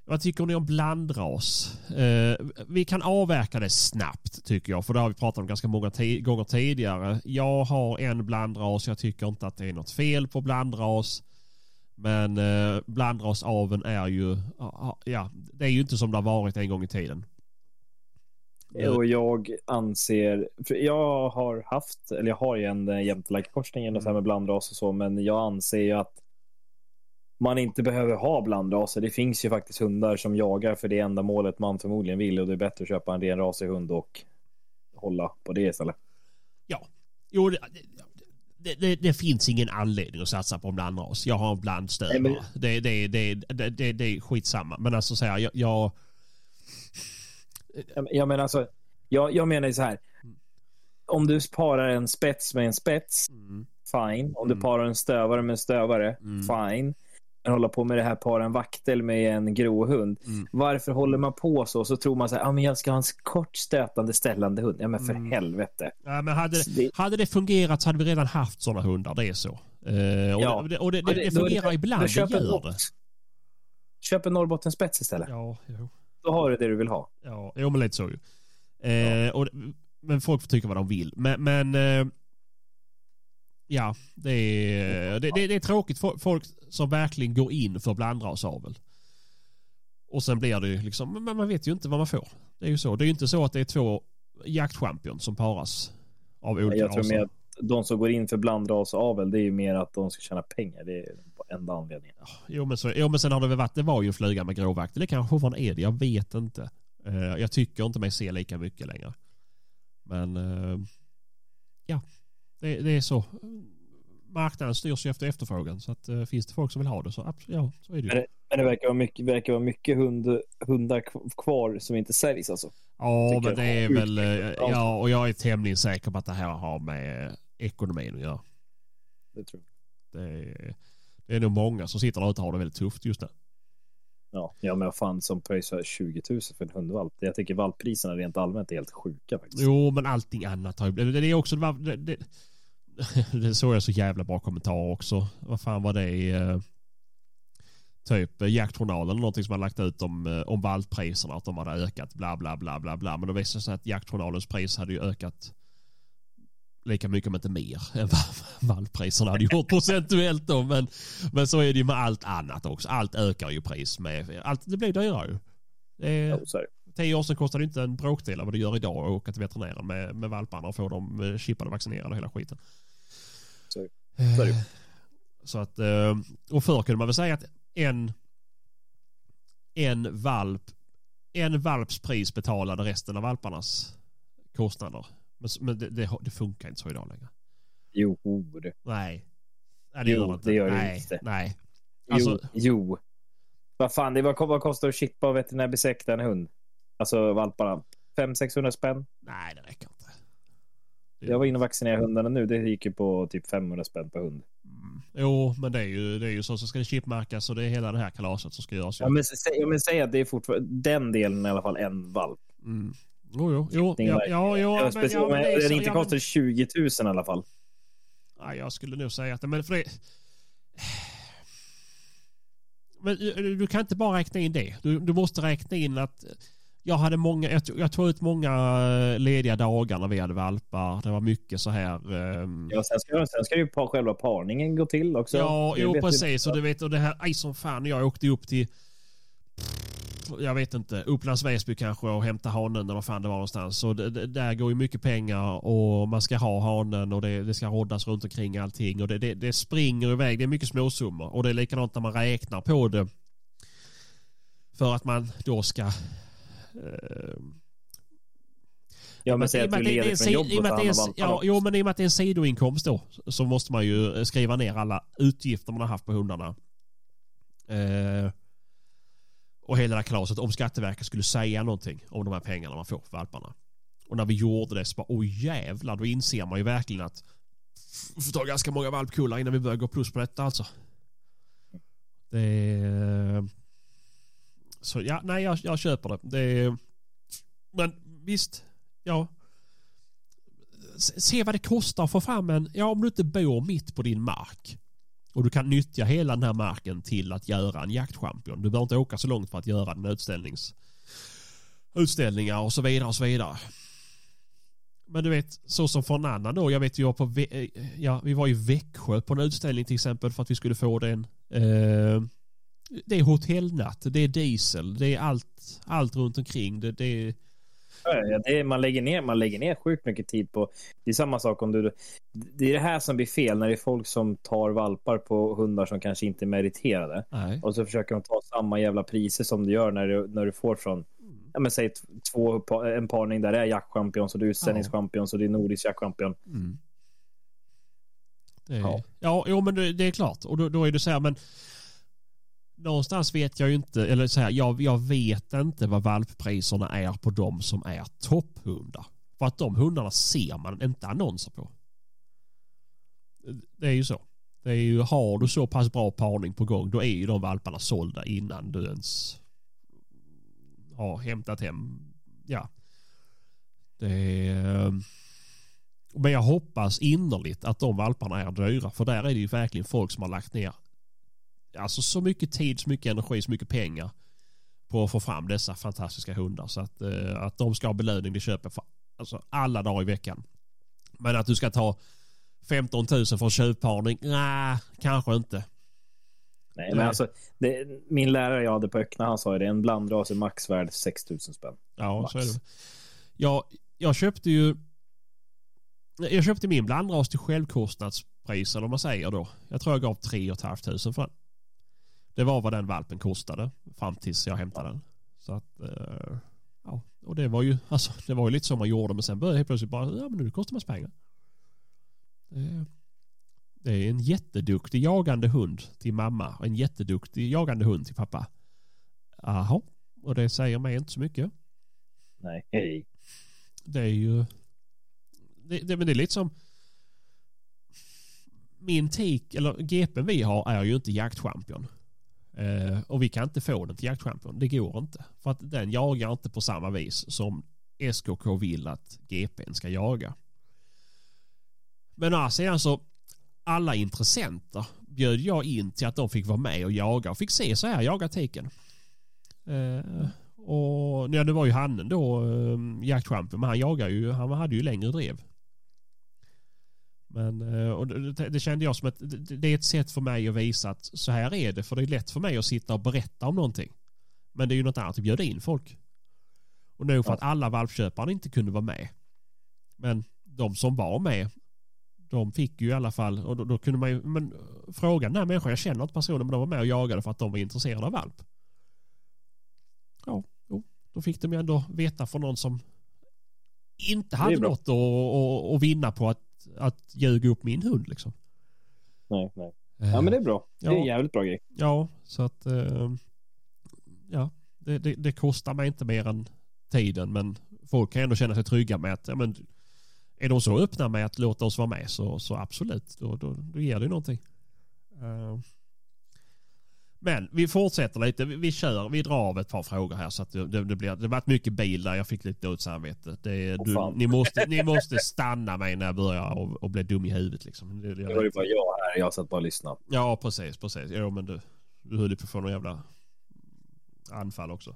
vad tycker ni om blandras? Eh, vi kan avverka det snabbt tycker jag, för det har vi pratat om ganska många gånger tidigare. Jag har en blandras, jag tycker inte att det är något fel på blandras. Men eh, blandrasaveln är ju, ja, det är ju inte som det har varit en gång i tiden. Och jag anser, för jag har haft, eller jag har ju en eh, jämtelikekorsning mm. med blandras och så, men jag anser ju att man inte behöver ha blandraser. Det finns ju faktiskt hundar som jagar för det enda målet man förmodligen vill och det är bättre att köpa en renrasig hund och hålla på det istället. Ja, jo, det, det, det, det finns ingen anledning att satsa på en blandras. Jag har en blandstövare. men... det, det, det, det, det, är skitsamma. Men alltså så här, jag, jag... Jag menar alltså, jag, jag menar ju så här. Om du parar en spets med en spets, Mm. fine. Om du parar en stövare med en stövare, Mm. fine. Hålla på med det här par en vaktel med en grå hund. Mm. Varför håller man på så? Så tror man så här, ah, men jag ska ha en kort stötande ställande hund. Ja, men för Mm. helvete. Ja, men hade, Det- hade det fungerat så hade vi redan haft sådana hundar. Det är så. Eh, och Ja. det, och det, Ja, det, det- då fungerar det- ibland. då Det gör det. Köp en Norrbottenspets istället. Ja, jo. Då har du det du vill ha. Ja, jo, men lite så ju. Eh, och, men folk får tycka vad de vill. Men, men eh, ja, det är, det, det, det är tråkigt. Fo- Folk som verkligen går in för blandrasavel. Och sen blir det ju liksom, men man vet ju inte vad man får. Det är ju så. Det är ju inte så att det är två jaktchampion som paras av olika Jag tror mer att de som går in för blandrasavel, det är ju mer att de ska tjäna pengar. Det är den enda anledningen. Jo men, så, jo men sen har det väl varit, det var ju fluga med gråvakt. Det kanske fortfarande är det, jag vet inte. Eh, jag tycker inte mig se lika mycket längre. Men eh, ja, det, det är så. Marknaden styrs ju efter efterfrågan. Så att, eh, finns det folk som vill ha det så ja, så är det ju. Men det verkar vara mycket, verkar vara mycket hund, hundar kvar som inte säljs alltså. Ja men det är väl, eh, ja och jag är tämligen säker på att det här har med ekonomin att göra. Det tror jag. Det är, det är nog många som sitter där ute och har det väldigt tufft just nu. Ja, ja men fan som pröjsar 20 000 för en hundvalp. Jag tycker valppriserna rent allmänt är helt sjuka faktiskt. Jo, men allting annat har ju blivit... Det är också... Det, det, det, såg jag så jävla bra kommentar också. Vad fan var det? eh, Typ eh, Jaktjournalen eller någonting som har lagt ut om, eh, om valppriserna. Att de hade ökat bla bla bla bla bla. Men då visade det sig att Jaktjournalens pris hade ju ökat lika mycket om inte mer än vad (laughs) valppriserna hade gjort procentuellt då. Men, men så är det ju med allt annat också. Allt ökar ju pris med. Allt, det blir dyrare ju. Det Tio år sedan kostade det inte en bråkdel av vad det gör idag att åka till veterinären med, med valparna och få dem eh, chippade och vaccinerade och hela skiten. Så. Eh, Så att, eh, och förr kunde man väl säga att en, en valp, en valps pris betalade resten av valparnas kostnader. Men, men det, det, det funkar inte så idag längre. Jo, det. Nej. Nej, det Jo, gör det det gör nej, inte. Nej. Jo, Alltså- jo. Vad fan, det var, vad kostar det att chippa och veterinärbesikta en hund? Alltså valparna. 500-600 spänn. Nej, det räcker inte. Det- Jag var inne och vaccinerade hundarna nu. Det gick ju på typ 500 spänn per hund. Mm. Jo, men det är ju, det är ju så. Så ska det chipmärkas och det är hela det här kalaset som ska göras. Ja, men, sä- ja, men säg att det är fortfarande den delen i alla fall en valp. Mm. Jo, jo, jo. Ja, ja, ja, men, speciellt ja, men är den inte ja, men- kostar 20 000 i alla fall. Ja, jag skulle nog säga att men för det... Men du, du kan inte bara räkna in det. Du, du måste räkna in att jag hade många, jag, tog- jag tog ut många eh, lediga dagar när vi hade valpar. Det var mycket så här... ehm, Ja, sen, ska, sen ska ju pa, själva parningen gå till också. Ja, jo precis. Och du vet, och det här, aj som fan, jag åkte upp till, jag vet inte, Upplands Väsby kanske och hämta hanen eller vad fan det var någonstans. Och det, det, där går ju mycket pengar och man ska ha hanen och det, det ska roddas runt omkring allting. Och det, det, det springer iväg, det är mycket småsummor. Och det är likadant när man räknar på det. För att man då ska... Eh, Ja, men säg att du leder från jobbet i och med att det är ja. Jo, men i och med att det är en sidoinkomst då så måste man ju eh, skriva ner alla utgifter man har haft på hundarna. Eh, och hela det här kalaset om Skatteverket skulle säga någonting om de här pengarna man får för valparna. Och när vi gjorde det så bara, oj jävlar, då inser man ju verkligen att vi får ta ganska många valpkullar innan vi börjar gå plus på detta alltså. Det är... Så ja, nej jag, jag köper det. det är... Men visst, ja. Se vad det kostar att få fram en, ja om du inte bor mitt på din mark och du kan nyttja hela den här marken till att göra en jaktchampion. Du behöver inte åka så långt för att göra en utställnings, utställningar och så vidare och så vidare. Men du vet, så som för en annan då. Jag vet ju jag på, eh, ja, vi var i Växjö på en utställning till exempel för att vi skulle få den. Eh, det är hotellnatt, det är diesel, det är allt, allt runt omkring. Det, det är, Ja, det är, man, lägger ner, man lägger ner sjukt mycket tid på... Det är samma sak om du... Det är det här som blir fel när det är folk som tar valpar på hundar som kanske inte är meriterade. nej. Och så försöker de ta samma jävla priser som du gör när du, när du får från... Ja, men säg två, en parning där det är jaktchampion så du är utställningschampion så det är nordisk jaktchampion. Mm. Är, Ja. ja. jo men det, det är klart. Och då, då är det så här, men någonstans vet jag ju inte, eller så här, jag, jag vet inte vad valppriserna är på de som är topphundar. För att de hundarna ser man inte annonser på. Det är ju så. Det är ju, har du så pass bra parning på gång då är ju de valparna sålda innan du ens har hämtat hem, ja. Det är, men jag hoppas innerligt att de valparna är dyra för där är det ju verkligen folk som har lagt ner alltså så mycket tid, så mycket energi, så mycket pengar på att få fram dessa fantastiska hundar. Så att, eh, att de ska ha belöning de köper för alltså, alla dagar i veckan. Men att du ska ta 15 000 för en tjuvparning? Nej, kanske inte. Nej, men Nej. alltså, det, min lärare jag hade på Öckna, han sa ju det, en blandras är maxvärd 6 000 spänn. Ja, Max. så är det. Jag, jag köpte ju jag köpte min blandras till självkostnadspris eller vad man säger då. Jag tror jag gav 3 500 för den. Det var vad den valpen kostade fram tills jag hämtade den. Så att, eh, ja, och det var ju, alltså, det var ju lite så man gjorde, men sen började helt plötsligt bara, ja men nu kostar massa pengar. Det, det är en jätteduktig jagande hund till mamma och en jätteduktig jagande hund till pappa. Jaha, och det säger mig inte så mycket. Nej, hej. Det är ju, det, det, men det är lite som min tik, eller GPn vi har är ju inte jaktchampion. Eh, och vi kan inte få den till jaktchampion. Det går inte. För att den jagar inte på samma vis som SKK vill att GPn ska jaga. Men å andra sidan så alla intressenter bjöd jag in till att de fick vara med och jaga och fick se så här jaga tiken. Eh, och ja, det var ju hannen då, eh, jaktchampion, men han jagar ju, han hade ju längre drev. Men eh, och det, det, kände jag som att det är ett sätt för mig att visa att så här är det. För det är lätt för mig att sitta och berätta om någonting. Men det är ju något annat att bjuda in folk. Och nog för att alla valpköpare inte kunde vara med. Men de som var med, de fick ju i alla fall, och då, då kunde man ju, men fråga den här människan, jag känner inte personen, men de var med och jagade för att de var intresserade av valp. Ja, jo, då fick de ju ändå veta från någon som inte hade något att, att, att vinna på att att ljuga upp min hund liksom. Nej, nej. Ja, men det är bra. Det är en jävligt bra grej. Ja, så att uh, ja, det, det, det, kostar mig inte mer än tiden, men folk kan ändå känna sig trygga med att ja, men, är de så öppna med att låta oss vara med så, så absolut, då, då, då ger det någonting. Men vi fortsätter lite. Vi, vi kör, vi drar av ett par frågor här så att det, det, det blir, det varit mycket bil där. Jag fick lite dåligt samvete. Det, du, ni, måste, ni måste stanna mig när jag börjar och, och bli dum i huvudet liksom. Det, det, det var ju bara jag här. Jag satt bara och lyssnade. Ja, precis, precis. Jo, men du, du höll på att få någon jävla anfall också.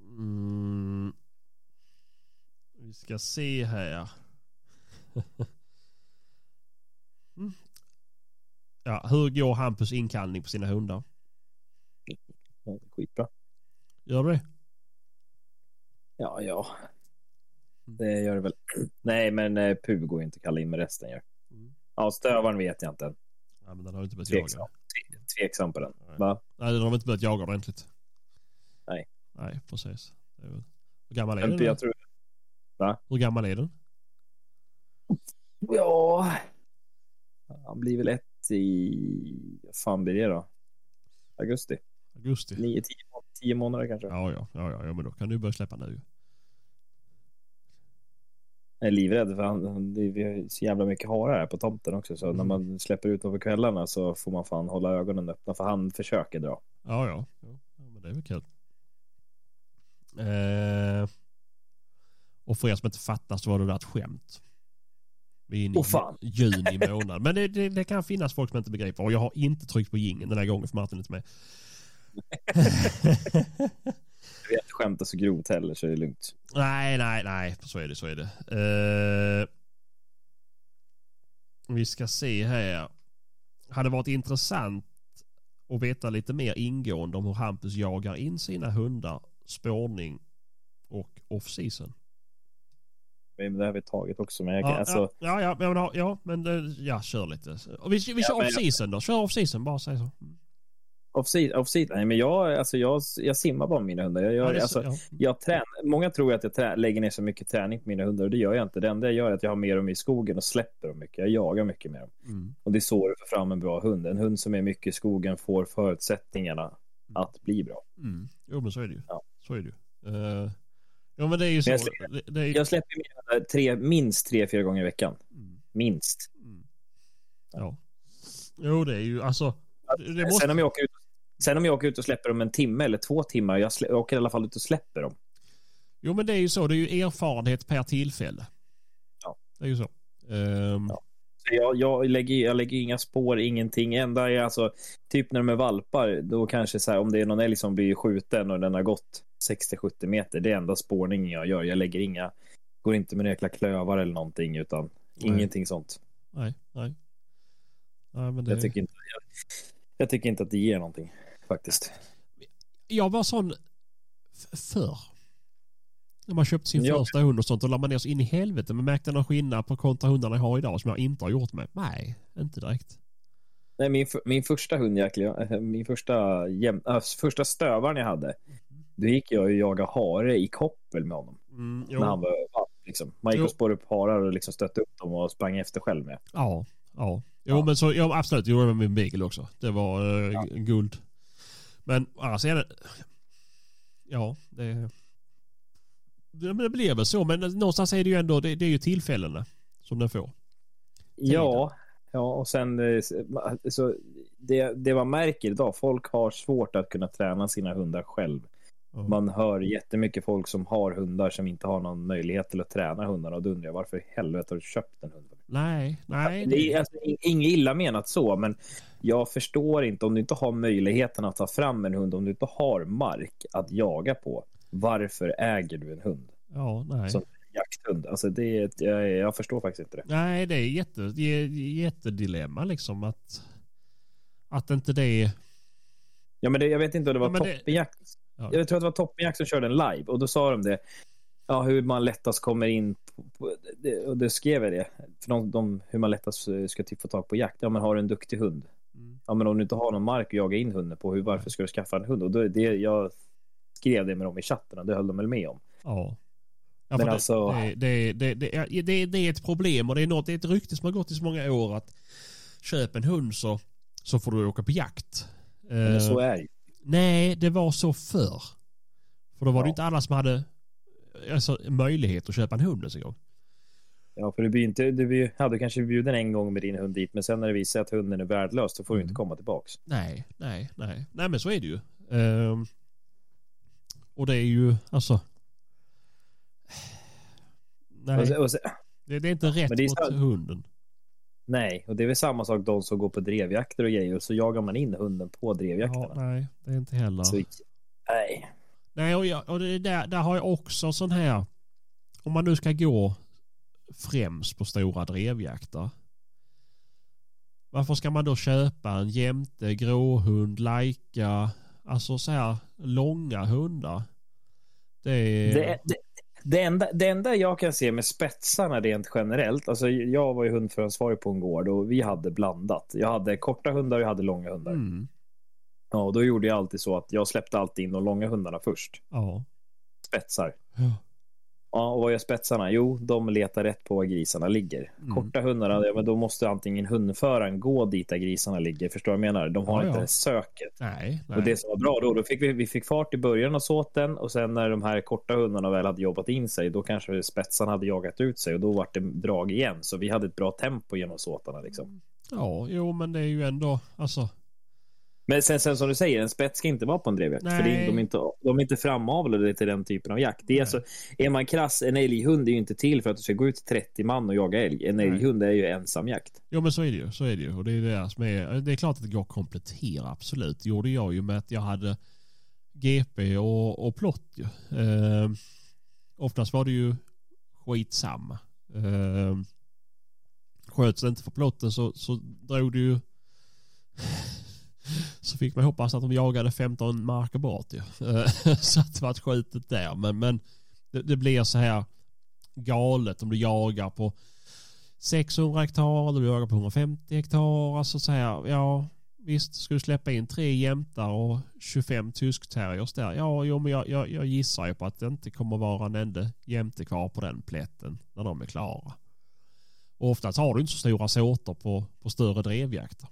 (laughs) mm. Vi ska se här. (laughs) mm. Ja, hur går Hampus inkallning på sina hundar? skitbra. Gör det? Ja, ja. Det gör det väl. Nej, men eh, Pu går inte att kalla in med resten gör. Mm. Ja, stövaren vet jag inte. Ja, men den har inte börjat Tveksam. jaga. Tveksam på den. Nej. Va? Nej, den har inte börjat jaga ordentligt. Nej. Nej, precis. Hur gammal är den? Jag tror... Va? Hur gammal är den? Ja, han blir väl ett i, vad fan blir det då? Augusti. Augusti. Nio, tio, tio månader kanske. Ja, ja, ja, ja, men då kan du börja släppa nu. Jag är livrädd för han, det, vi har så jävla mycket harar här på tomten också. Så mm. när man släpper ut dem på kvällarna så får man fan hålla ögonen öppna för han försöker dra. Ja, ja. ja men det är väl kul. Eh, och för er som inte fattar så var det där ett skämt. Vi är inne i oh, juni (laughs) månad. Men det, det, det, kan finnas folk som inte begriper. Och jag har inte tryckt på gingen den här gången för Martin är inte med. Vi har inte skämtat så grovt heller så är det lugnt. Nej, nej, nej. Så är det, så är det. Uh, vi ska se här. Hade varit intressant att veta lite mer ingående om hur Hampus jagar in sina hundar, spårning och off-season det har vi tagit också. Men jag, ja, alltså... ja, ja, ja, ja, men ja, kör lite. Vi, vi kör ja, off-season då. Kör off-season, bara säg så. Off-season? Off nej, men jag, alltså, jag, jag simmar bara med mina hundar. Jag, jag, ja, alltså, ja. jag trän, många tror att jag trä, lägger ner så mycket träning på mina hundar och det gör jag inte. Det enda jag gör är att jag har med dem i skogen och släpper dem mycket. Jag jagar mycket med dem. Mm. Och det är så du får fram en bra hund. En hund som är mycket i skogen får förutsättningarna mm. att bli bra. Mm. Jo, men så är det ju. Ja. Så är det ju. Uh, Ja, men det är ju så. Jag Det, det är, Jag släpper mina tre, minst tre, fyra gånger i veckan. Mm, Minst. mm. Ja. Jo, det är ju alltså. Det, måste... Sen, om jag åker ut, sen om jag åker ut och släpper dem en timme eller två timmar, jag, slä, jag åker i alla fall ut och släpper dem. Jo, men det är ju så. Det är ju erfarenhet per tillfälle. Ja. Det är ju så. Ehm, Ja. Jag, jag, lägger, jag lägger inga spår, ingenting. Enda är alltså, typ när de är valpar, då kanske så här, om det är någon älg som blir skjuten och den har gått 60-70 meter, det är enda spårningen jag gör. Jag lägger inga, går inte med några jäkla klövar eller någonting, utan Nej. ingenting sånt. Nej, nej. Nej, men det... Jag, tycker inte, jag, jag tycker inte att det ger någonting, faktiskt. Jag var sån förr. När man köpte sin Ja. första hund och sånt, då la man ner så in i helvete. Men märkte någon skillnad på kontra hundarna jag har idag som jag inte har gjort med? Nej, inte direkt. Nej, min, min första hundjäkel, jag- min första, jäm, äh, första stövaren jag hade, då gick jag och jagade hare i koppel med honom. Mm, När han var. Liksom. Man gick Jo. och spårade upp harar och liksom stötte upp dem och sprang efter själv med. Ja, ja. Jo, Ja. men så, ja, absolut. Jag gjorde med min beagle också. Det var eh, Ja. guld. Men annars är det... Ja, det... Det, det blir väl så, men någonstans är det ju ändå, det, det är ju tillfällena som den får. Ja, ja och sen eh, så det, det man märker idag, folk har svårt att kunna träna sina hundar själv. Ja. Man hör jättemycket folk som har hundar som inte har någon möjlighet till att träna hundarna och då undrar jag varför i helvete har du köpt en hund? Nej, nej. Det är alltså, ing- inget illa menat så, men jag förstår inte om du inte har möjligheten att ta fram en hund, om du inte har mark att jaga på. Varför äger du en hund? Ja, nej. Som jakthund. Alltså det är, jag, jag förstår faktiskt inte det. Nej, det är jätte, är jättedilemma liksom att, att inte det... Ja, men det, jag vet inte om det var Ja, Toppenjakt. Ja. Jag tror att det var Toppenjakt som körde en live och då sa de det. Ja, hur man lättast kommer in på, det, och det skrev jag det. För de, de, hur man lättast eh, ska typ få tag på jakt. Ja, men har du en duktig hund? Mm. Ja, men om du inte har någon mark att jaga in hunden på, hur, varför ska du skaffa en hund? Och då, det, jag skrev det med dem i chatten och det höll de väl med om. Ja. Ja, Men det, alltså- det, det, det, är- det, är ett problem och det är, något, det är ett rykte som har gått i så många år att köp en hund så, så får du åka på jakt. Men Eh, så är det. Nej, det var så förr. För då var det Ja. inte alla som hade alltså, möjlighet att köpa en hund ens en gång. Ja, för du blir inte, du blir, ja, du kanske bjuden en gång med din hund dit, men sen när det visar sig att hunden är värdelös, då får du Mm. inte komma tillbaks. Nej, nej, nej. Nej men så är det ju. Ehm, och det är ju alltså... Nej, Och sen, och sen, det, det är inte rätt det mot så- hunden. Nej, och det är väl samma sak de som går på drevjakter och grejer, och så jagar man in hunden på drevjakterna. Ja, nej, det är inte heller. Så, nej. Nej, och, jag, och det är där, där har jag också sån här... Om man nu ska gå främst på stora drevjakter. Varför ska man då köpa en jämte, gråhund, lajka, alltså så här långa hundar? Det är... Det, det, det, enda, det enda jag kan se med spetsarna rent generellt, alltså jag var ju hundföransvarig på en gård och vi hade blandat. Jag hade korta hundar och jag hade långa hundar. Mm, Ja, och då gjorde jag alltid så att jag släppte alltid in de långa hundarna först. ja. Spetsar. ja. Ja, och vad gör spetsarna? Jo, de letar rätt på var grisarna ligger. Mm. Korta hundarna, ja, men då måste antingen hundföraren gå dit där grisarna ligger. Förstår du vad jag menar? De har Ja, inte ja. söket. Nej, nej. Och det som var bra då, då fick vi, vi fick fart i början av såten och sen när de här korta hundarna väl hade jobbat in sig, då kanske spetsarna hade jagat ut sig och då var det drag igen. Så vi hade ett bra tempo genom såtarna liksom. Ja, jo men det är ju ändå, alltså. Men sen, sen som du säger, en spets ska inte vara på en drevjakt. För det de, är inte, de är inte framavlade till den typen av jakt. Det är, alltså, är man krass, en älghund är ju inte till för att du ska gå ut 30 man och jaga älg. En Nej. älghund är ju ensamjakt. Jo men så är det ju. Så är det ju. Och det är det som är. Det är klart att det går att komplettera absolut. Det gjorde jag ju med att jag hade GP och, och plott ju. Eh, oftast var det ju skitsamma. Eh, sköts det inte för plotten så, så drog det ju så fick man hoppas att de jagade 15 marker bort ju. (laughs) Så att det var skjutet där. Men, men det, det blir så här galet om du jagar på 600 hektar eller du jagar på 150 hektar. Alltså så här, ja visst ska du släppa in tre jämtar och 25 tyskterriers där. Ja, jo, men jag, jag, jag gissar ju på att det inte kommer vara en enda jämte kvar på den plätten när de är klara. Och oftast har du inte så stora såter på, på större drevjakter.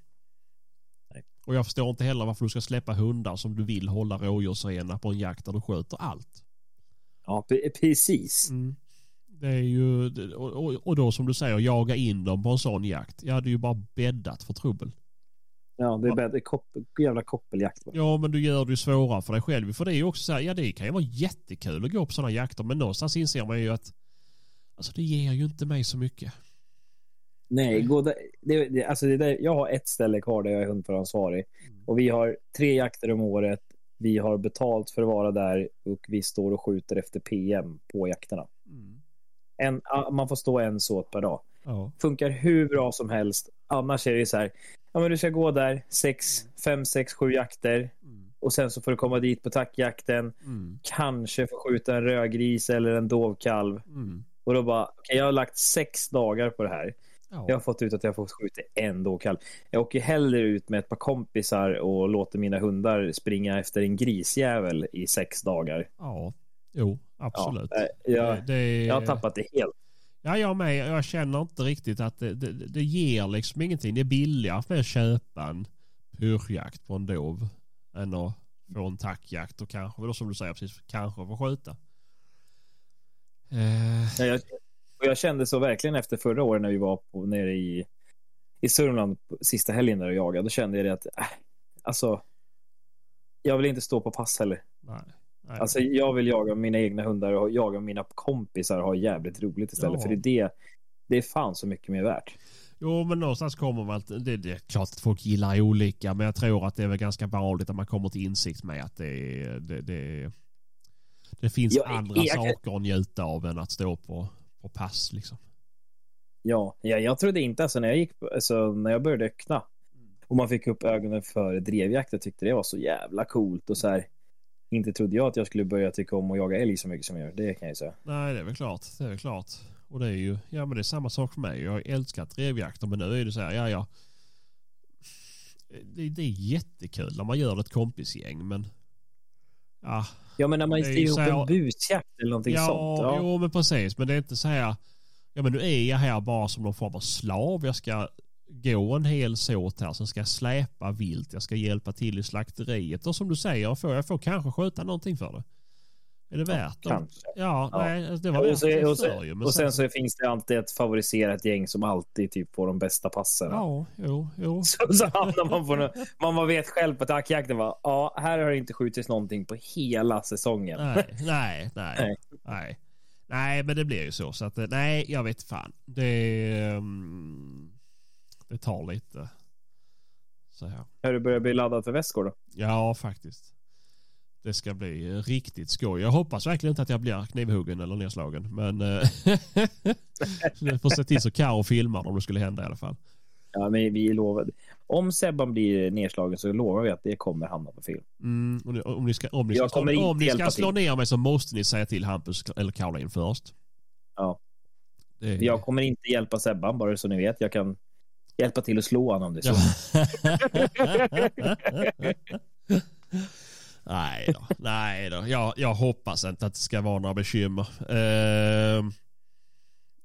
Och jag förstår inte heller varför du ska släppa hundar som du vill hålla rådjursrena på en jakt där du sköter allt. Ja, pre- precis. Mm. Det är ju, och, och, och då som du säger, jaga in dem på en sån jakt. Ja, det är ju bara bäddat för trubbel. Ja, det är bättre. Koppel, jävla koppeljakt. va? Ja, men du gör det ju svårare för dig själv. För det är ju också så här, ja det kan ju vara jättekul att gå på sådana jakter, men någonstans inser man ju att alltså det ger ju inte mig så mycket. Nej, gå där, det, det, alltså det där, jag har ett ställe kvar där jag är hundföransvarig. Och vi har tre jakter om året. Vi har betalt för att vara där och vi står och skjuter efter PM på jakterna. Mm. En, man får stå en såt per dag. Ja. Funkar hur bra som helst. Annars är det så här, ja men du ska gå där sex, fem, sex, sju jakter Mm. och sen så får du komma dit på tackjakten. Mm. Kanske få skjuta en rödgris eller en dovkalv. Mm. Och då bara, okej jag har lagt sex dagar på det här. Ja. Jag har fått ut att jag får skjuta en dovkalv. Jag åker hellre ut med ett par kompisar och låter mina hundar springa efter en grisjävel i sex dagar. ja. Jo, absolut. Ja, eh, jag, Det- det- jag har tappat det helt. Ja, jag med. Jag känner inte riktigt att det, det, det ger liksom ingenting. Det är billigare för att köpa en pyrschjakt på en dov än att få en tackjakt och kanske, då som du säger precis, kanske få skjuta. Eh, Ja, Jag, och jag kände så verkligen efter förra året när vi var på, nere i, i Sörmland sista helgen där och jagade. Då kände jag det att, äh, alltså, jag vill inte stå på pass heller. nej. nej. Alltså, jag vill jaga mina egna hundar och jaga mina kompisar och ha jävligt roligt istället. Ja. För det är det, det är fan så mycket mer värt. Jo, men någonstans kommer man att, det, det är klart att folk gillar olika, men jag tror att det är väl ganska vanligt att man kommer till insikt med att det, det, det, det finns Ja, andra jag- saker att njuta av än att stå på, på pass liksom. Ja, ja jag trodde inte, alltså när jag gick, alltså när jag började ökna och man fick upp ögonen för drevjakt, jag tyckte det var så jävla coolt och så här. Inte trodde jag att jag skulle börja tycka om att jaga älg så mycket som jag gör, det kan jag ju säga. Nej, det är väl klart. Det är väl klart. Och det är ju, ja men det är samma sak för mig. Jag har älskat drevjakter men nu är det så här, ja ja. Det, det är jättekul när man gör ett kompisgäng men ja, Ja, men när man ser ihop en busjakt eller någonting ja, sånt. Ja. Jo, men precis. Men det är inte så här. Ja, men nu är jag här bara som någon form av slav. Jag ska gå en hel såt här. Sen ska jag släpa vilt. Jag ska hjälpa till i slakteriet. Och som du säger, jag får, jag får kanske sköta någonting för det. Är det värt det? Kanske. Ja, Ja. nej, det var värt och, så, det och, men och sen så finns det alltid ett favoriserat gäng som alltid typ får de bästa passen. Ja, jo, jo. (laughs) Så, så hamnar man på något, man vet själv på tackjakten va, ja, här har det inte skjutits någonting på hela säsongen. Nej, nej, nej, Nej. nej. Nej, men det blir ju så. Så att, eh, nej, jag vet fan. Det, um, det tar lite. Så här. Har du börjat bli laddad för väskor då? Ja, faktiskt. Det ska bli eh, riktigt skoj. Jag hoppas verkligen inte att jag blir knivhuggen eller nedslagen. Men eh, (laughs) jag får se till så Karo filmar om det skulle hända i alla fall. Ja, men vi lovar. Om Sebban blir nedslagen så lovar vi att det kommer hamna på film. Mm, om, ni, om ni ska, om ni ska, inte om ni ska slå till. ner mig så måste ni säga till Hampus eller Caroline först. Ja. Det, Jag kommer inte hjälpa Sebban, bara så ni vet. Jag kan hjälpa till att slå honom om det är så. (laughs) (laughs) nej då, nej då. Jag, jag hoppas inte att det ska vara några bekymmer. Uh,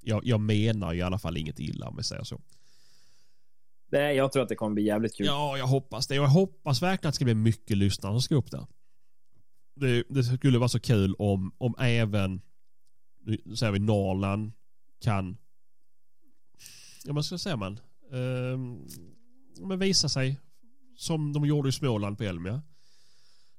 jag, jag menar i alla fall inget illa om vi säger så. Nej, jag tror att det kommer bli jävligt kul. Ja, jag hoppas det. Jag hoppas verkligen att det ska bli mycket lyssnare som ska upp där. Det, det skulle vara så kul om, om även, nu säger vi Norrland, kan, ja vad ska säga man, ehm, men visa sig som de gjorde i Småland på Elmia.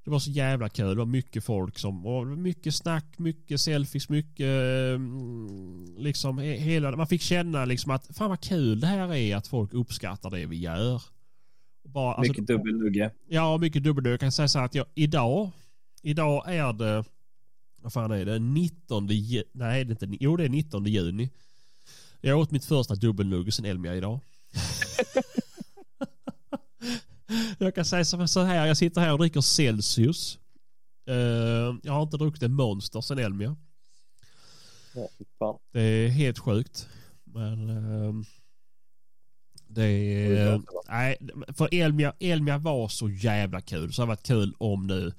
Det var så jävla kul. Det var mycket folk som, och mycket snack, mycket selfies, mycket mm, liksom he- hela, man fick känna liksom att fan vad kul det här är att folk uppskattar det vi gör. Bara, alltså, Mycket dubbelnugge. Ja, mycket dubbel. Jag kan säga så här att jag, idag, idag är det, vad fan är det, 19 ju- nej det är inte, jo det är 19 juni. Jag åt mitt första dubbelnugg sen Elmia idag. (laughs) jag kan säga så här, jag sitter här och dricker Celsius. Eh, jag har inte druckit en Monster sen Elmia. Ja. Det är helt sjukt. Men ehm, det är... Nej, för Elmia, Elmia var så jävla kul. Så det har varit kul om nu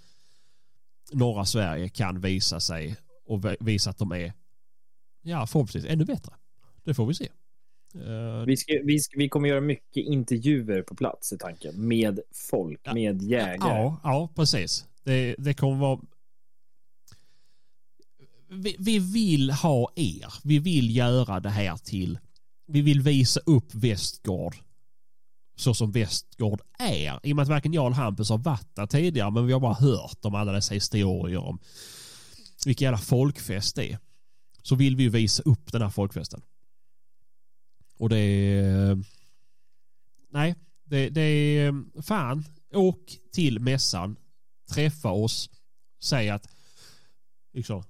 norra Sverige kan visa sig och vi- visa att de är, ja förhoppningsvis ännu bättre. Det får vi se. Eh, Vi, ska, vi, ska, vi kommer göra mycket intervjuer på plats i tanken. Med folk, Ja. med jägare. Ja, ja precis. Det, det kommer vara... vi, vi vill ha er. Vi vill göra det här till... Vi vill visa upp Västgård så som Västgård är. I och med att varken jag eller Hampus har varit där tidigare men vi har bara hört om alla dessa historier om vilken jävla folkfest det är. Så vill vi visa upp den här folkfesten. Och det är... Eh, nej, det, det är... Eh, fan, åk till mässan, träffa oss, säg att liksom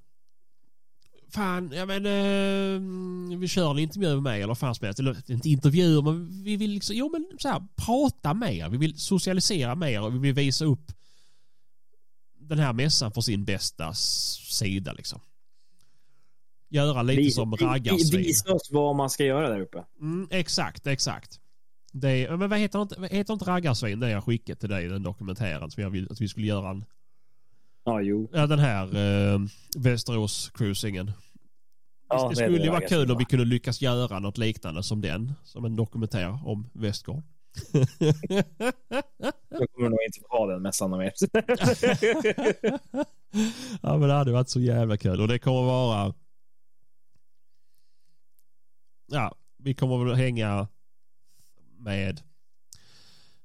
fan, ja men eh, vi kör en intervju med mig eller fan som helst. Eller inte intervjuer men vi vill liksom, jo men så här, prata mer. Vi vill socialisera mer och vi vill visa upp den här mässan för sin bästa sida liksom. Göra lite vi, som raggarsvin. Visa oss vad man ska göra där uppe. Mm, exakt, exakt. Det, men vad heter inte, heter inte raggarsvin det jag skickade till dig, den dokumentären som jag vill att vi skulle göra en Ja, jo. Ja, den här eh, Västerås-cruisingen. Ja, det skulle ju vara kul om vi kunde lyckas göra något liknande som den. Som en dokumentär om Västgård. (laughs) Då kommer nog inte få ha den mässan mer. (laughs) ja men det hade varit så jävla kul och det kommer vara Ja, vi kommer väl hänga med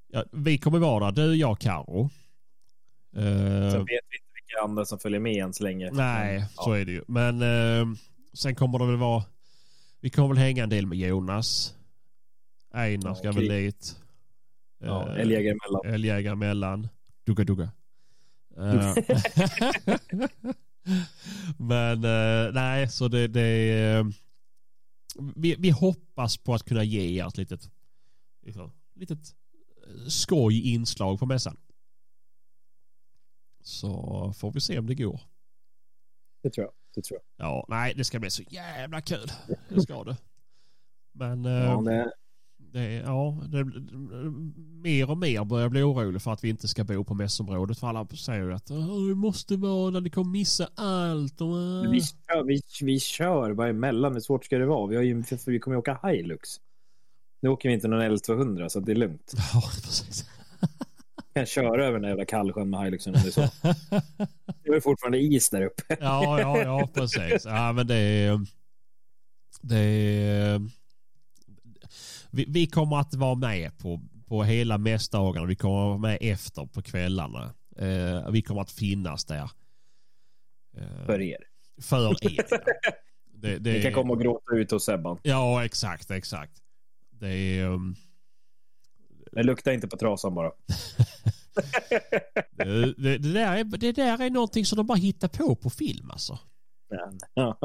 ja, vi kommer vara där, du, jag, Karo. Uh, Sen vet vi inte vilka andra som följer med än så länge. Nej, men, så är det ju. Men uh, sen kommer det väl vara vi kommer väl hänga en del med Jonas. Einar ska okay. väl dit. Ja, uh, älgjägare emellan. Älgjägare emellan. Dugga dugga. Uh, (laughs) men uh, nej, så det, det vi, vi hoppas på att kunna ge er ett litet, liksom, litet skoj inslag på mässan. Så får vi se om det går. Det tror jag. Det tror jag. Ja, nej, det ska bli så jävla kul. Det ska det. Men ja, eh, det... Ja, det, mer och mer börjar jag bli orolig för att vi inte ska bo på mässområdet. För alla säger ju att vi måste vara där, ni kommer missa allt. Och, vi, kör, vi, vi kör bara emellan. Hur svårt ska det vara? Vi, har ju, vi kommer ju åka Hilux. Nu åker vi inte någon L200 så det är lugnt. (laughs) Ja, precis kan köra över den där jävla kallsjön med Hiluxen om det är så. (laughs) Det är fortfarande is där uppe. ja, ja, ja, precis. Ja, men det är... Det är vi, vi kommer att vara med på, på hela mässdagarna. Vi kommer att vara med efter på kvällarna. Eh, vi kommer att finnas där. Eh, för er. För er, ja. (laughs) det, det, Ni kan komma och gråta ut hos Sebban. Ja, exakt, exakt. Det är... Um, det luktar inte på trasan bara. (laughs) det, det, det, där är, det där är någonting som de bara hittar på på film alltså.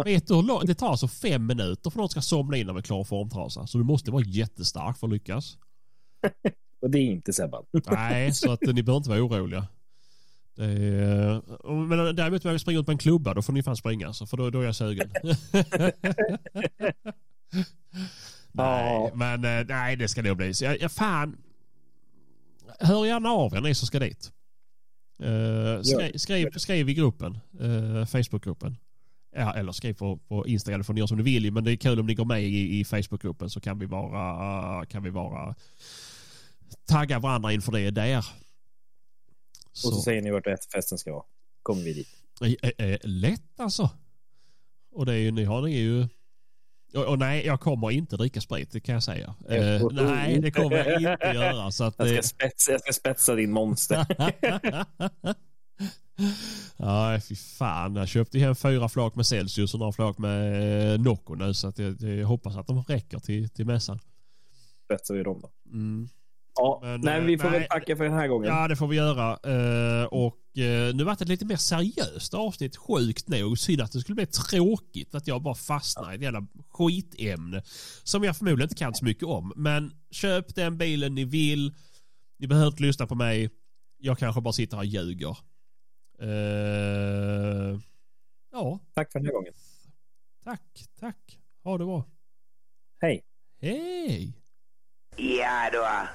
Vet du hur långt? Det tar alltså fem minuter för någon ska somna in av en klar formtrasa. Så du måste vara jättestark för att lyckas. (laughs) Och det är inte Sebban. Nej, så att ni behöver inte vara oroliga. Det är, men däremot om jag springer ut på en klubba då får ni fan springa. Så för då, då är jag sugen. (laughs) nej, men eh, nej det ska nog bli. Så jag, jag fan, hör gärna av er ni som ska dit. Uh, skriv, skriv, skriv, i gruppen, uh, Facebookgruppen. Ja, eller skriv på, på Instagram, får ni göra som ni vill. Men det är kul om ni går med i, i Facebookgruppen så kan vi vara, kan vi vara tagga varandra inför det där. Så. Och så säger ni vart festen ska vara. Kommer vi dit. lätt alltså. Och det är ju, ni har ni ju och, och, nej, jag kommer inte dricka sprit, det kan jag säga. Uh, nej, det kommer jag inte göra. Så att jag, ska spetsa, jag ska spetsa din monster. (laughs) Nej, fy fan. Jag köpte hem fyra flak med Celsius och några flak med eh, Nocco nu. Så att jag, jag, hoppas att de räcker till, till mässan. Spetsar vi dem då. Mm. Ja, men, nej, vi får nej, väl tacka för den här gången. Ja, det får vi göra. Uh, och uh, nu vart det ett lite mer seriöst avsnitt, sjukt nog. Synd att det skulle bli tråkigt att jag bara fastnar i ett jävla skitämne som jag förmodligen inte kan så mycket om. Men köp den bilen ni vill. Ni behöver inte lyssna på mig. Jag kanske bara sitter här och ljuger. Uh, ja. Tack för den här gången. Tack, tack. Ha det bra. Hej. Hej. Ja då.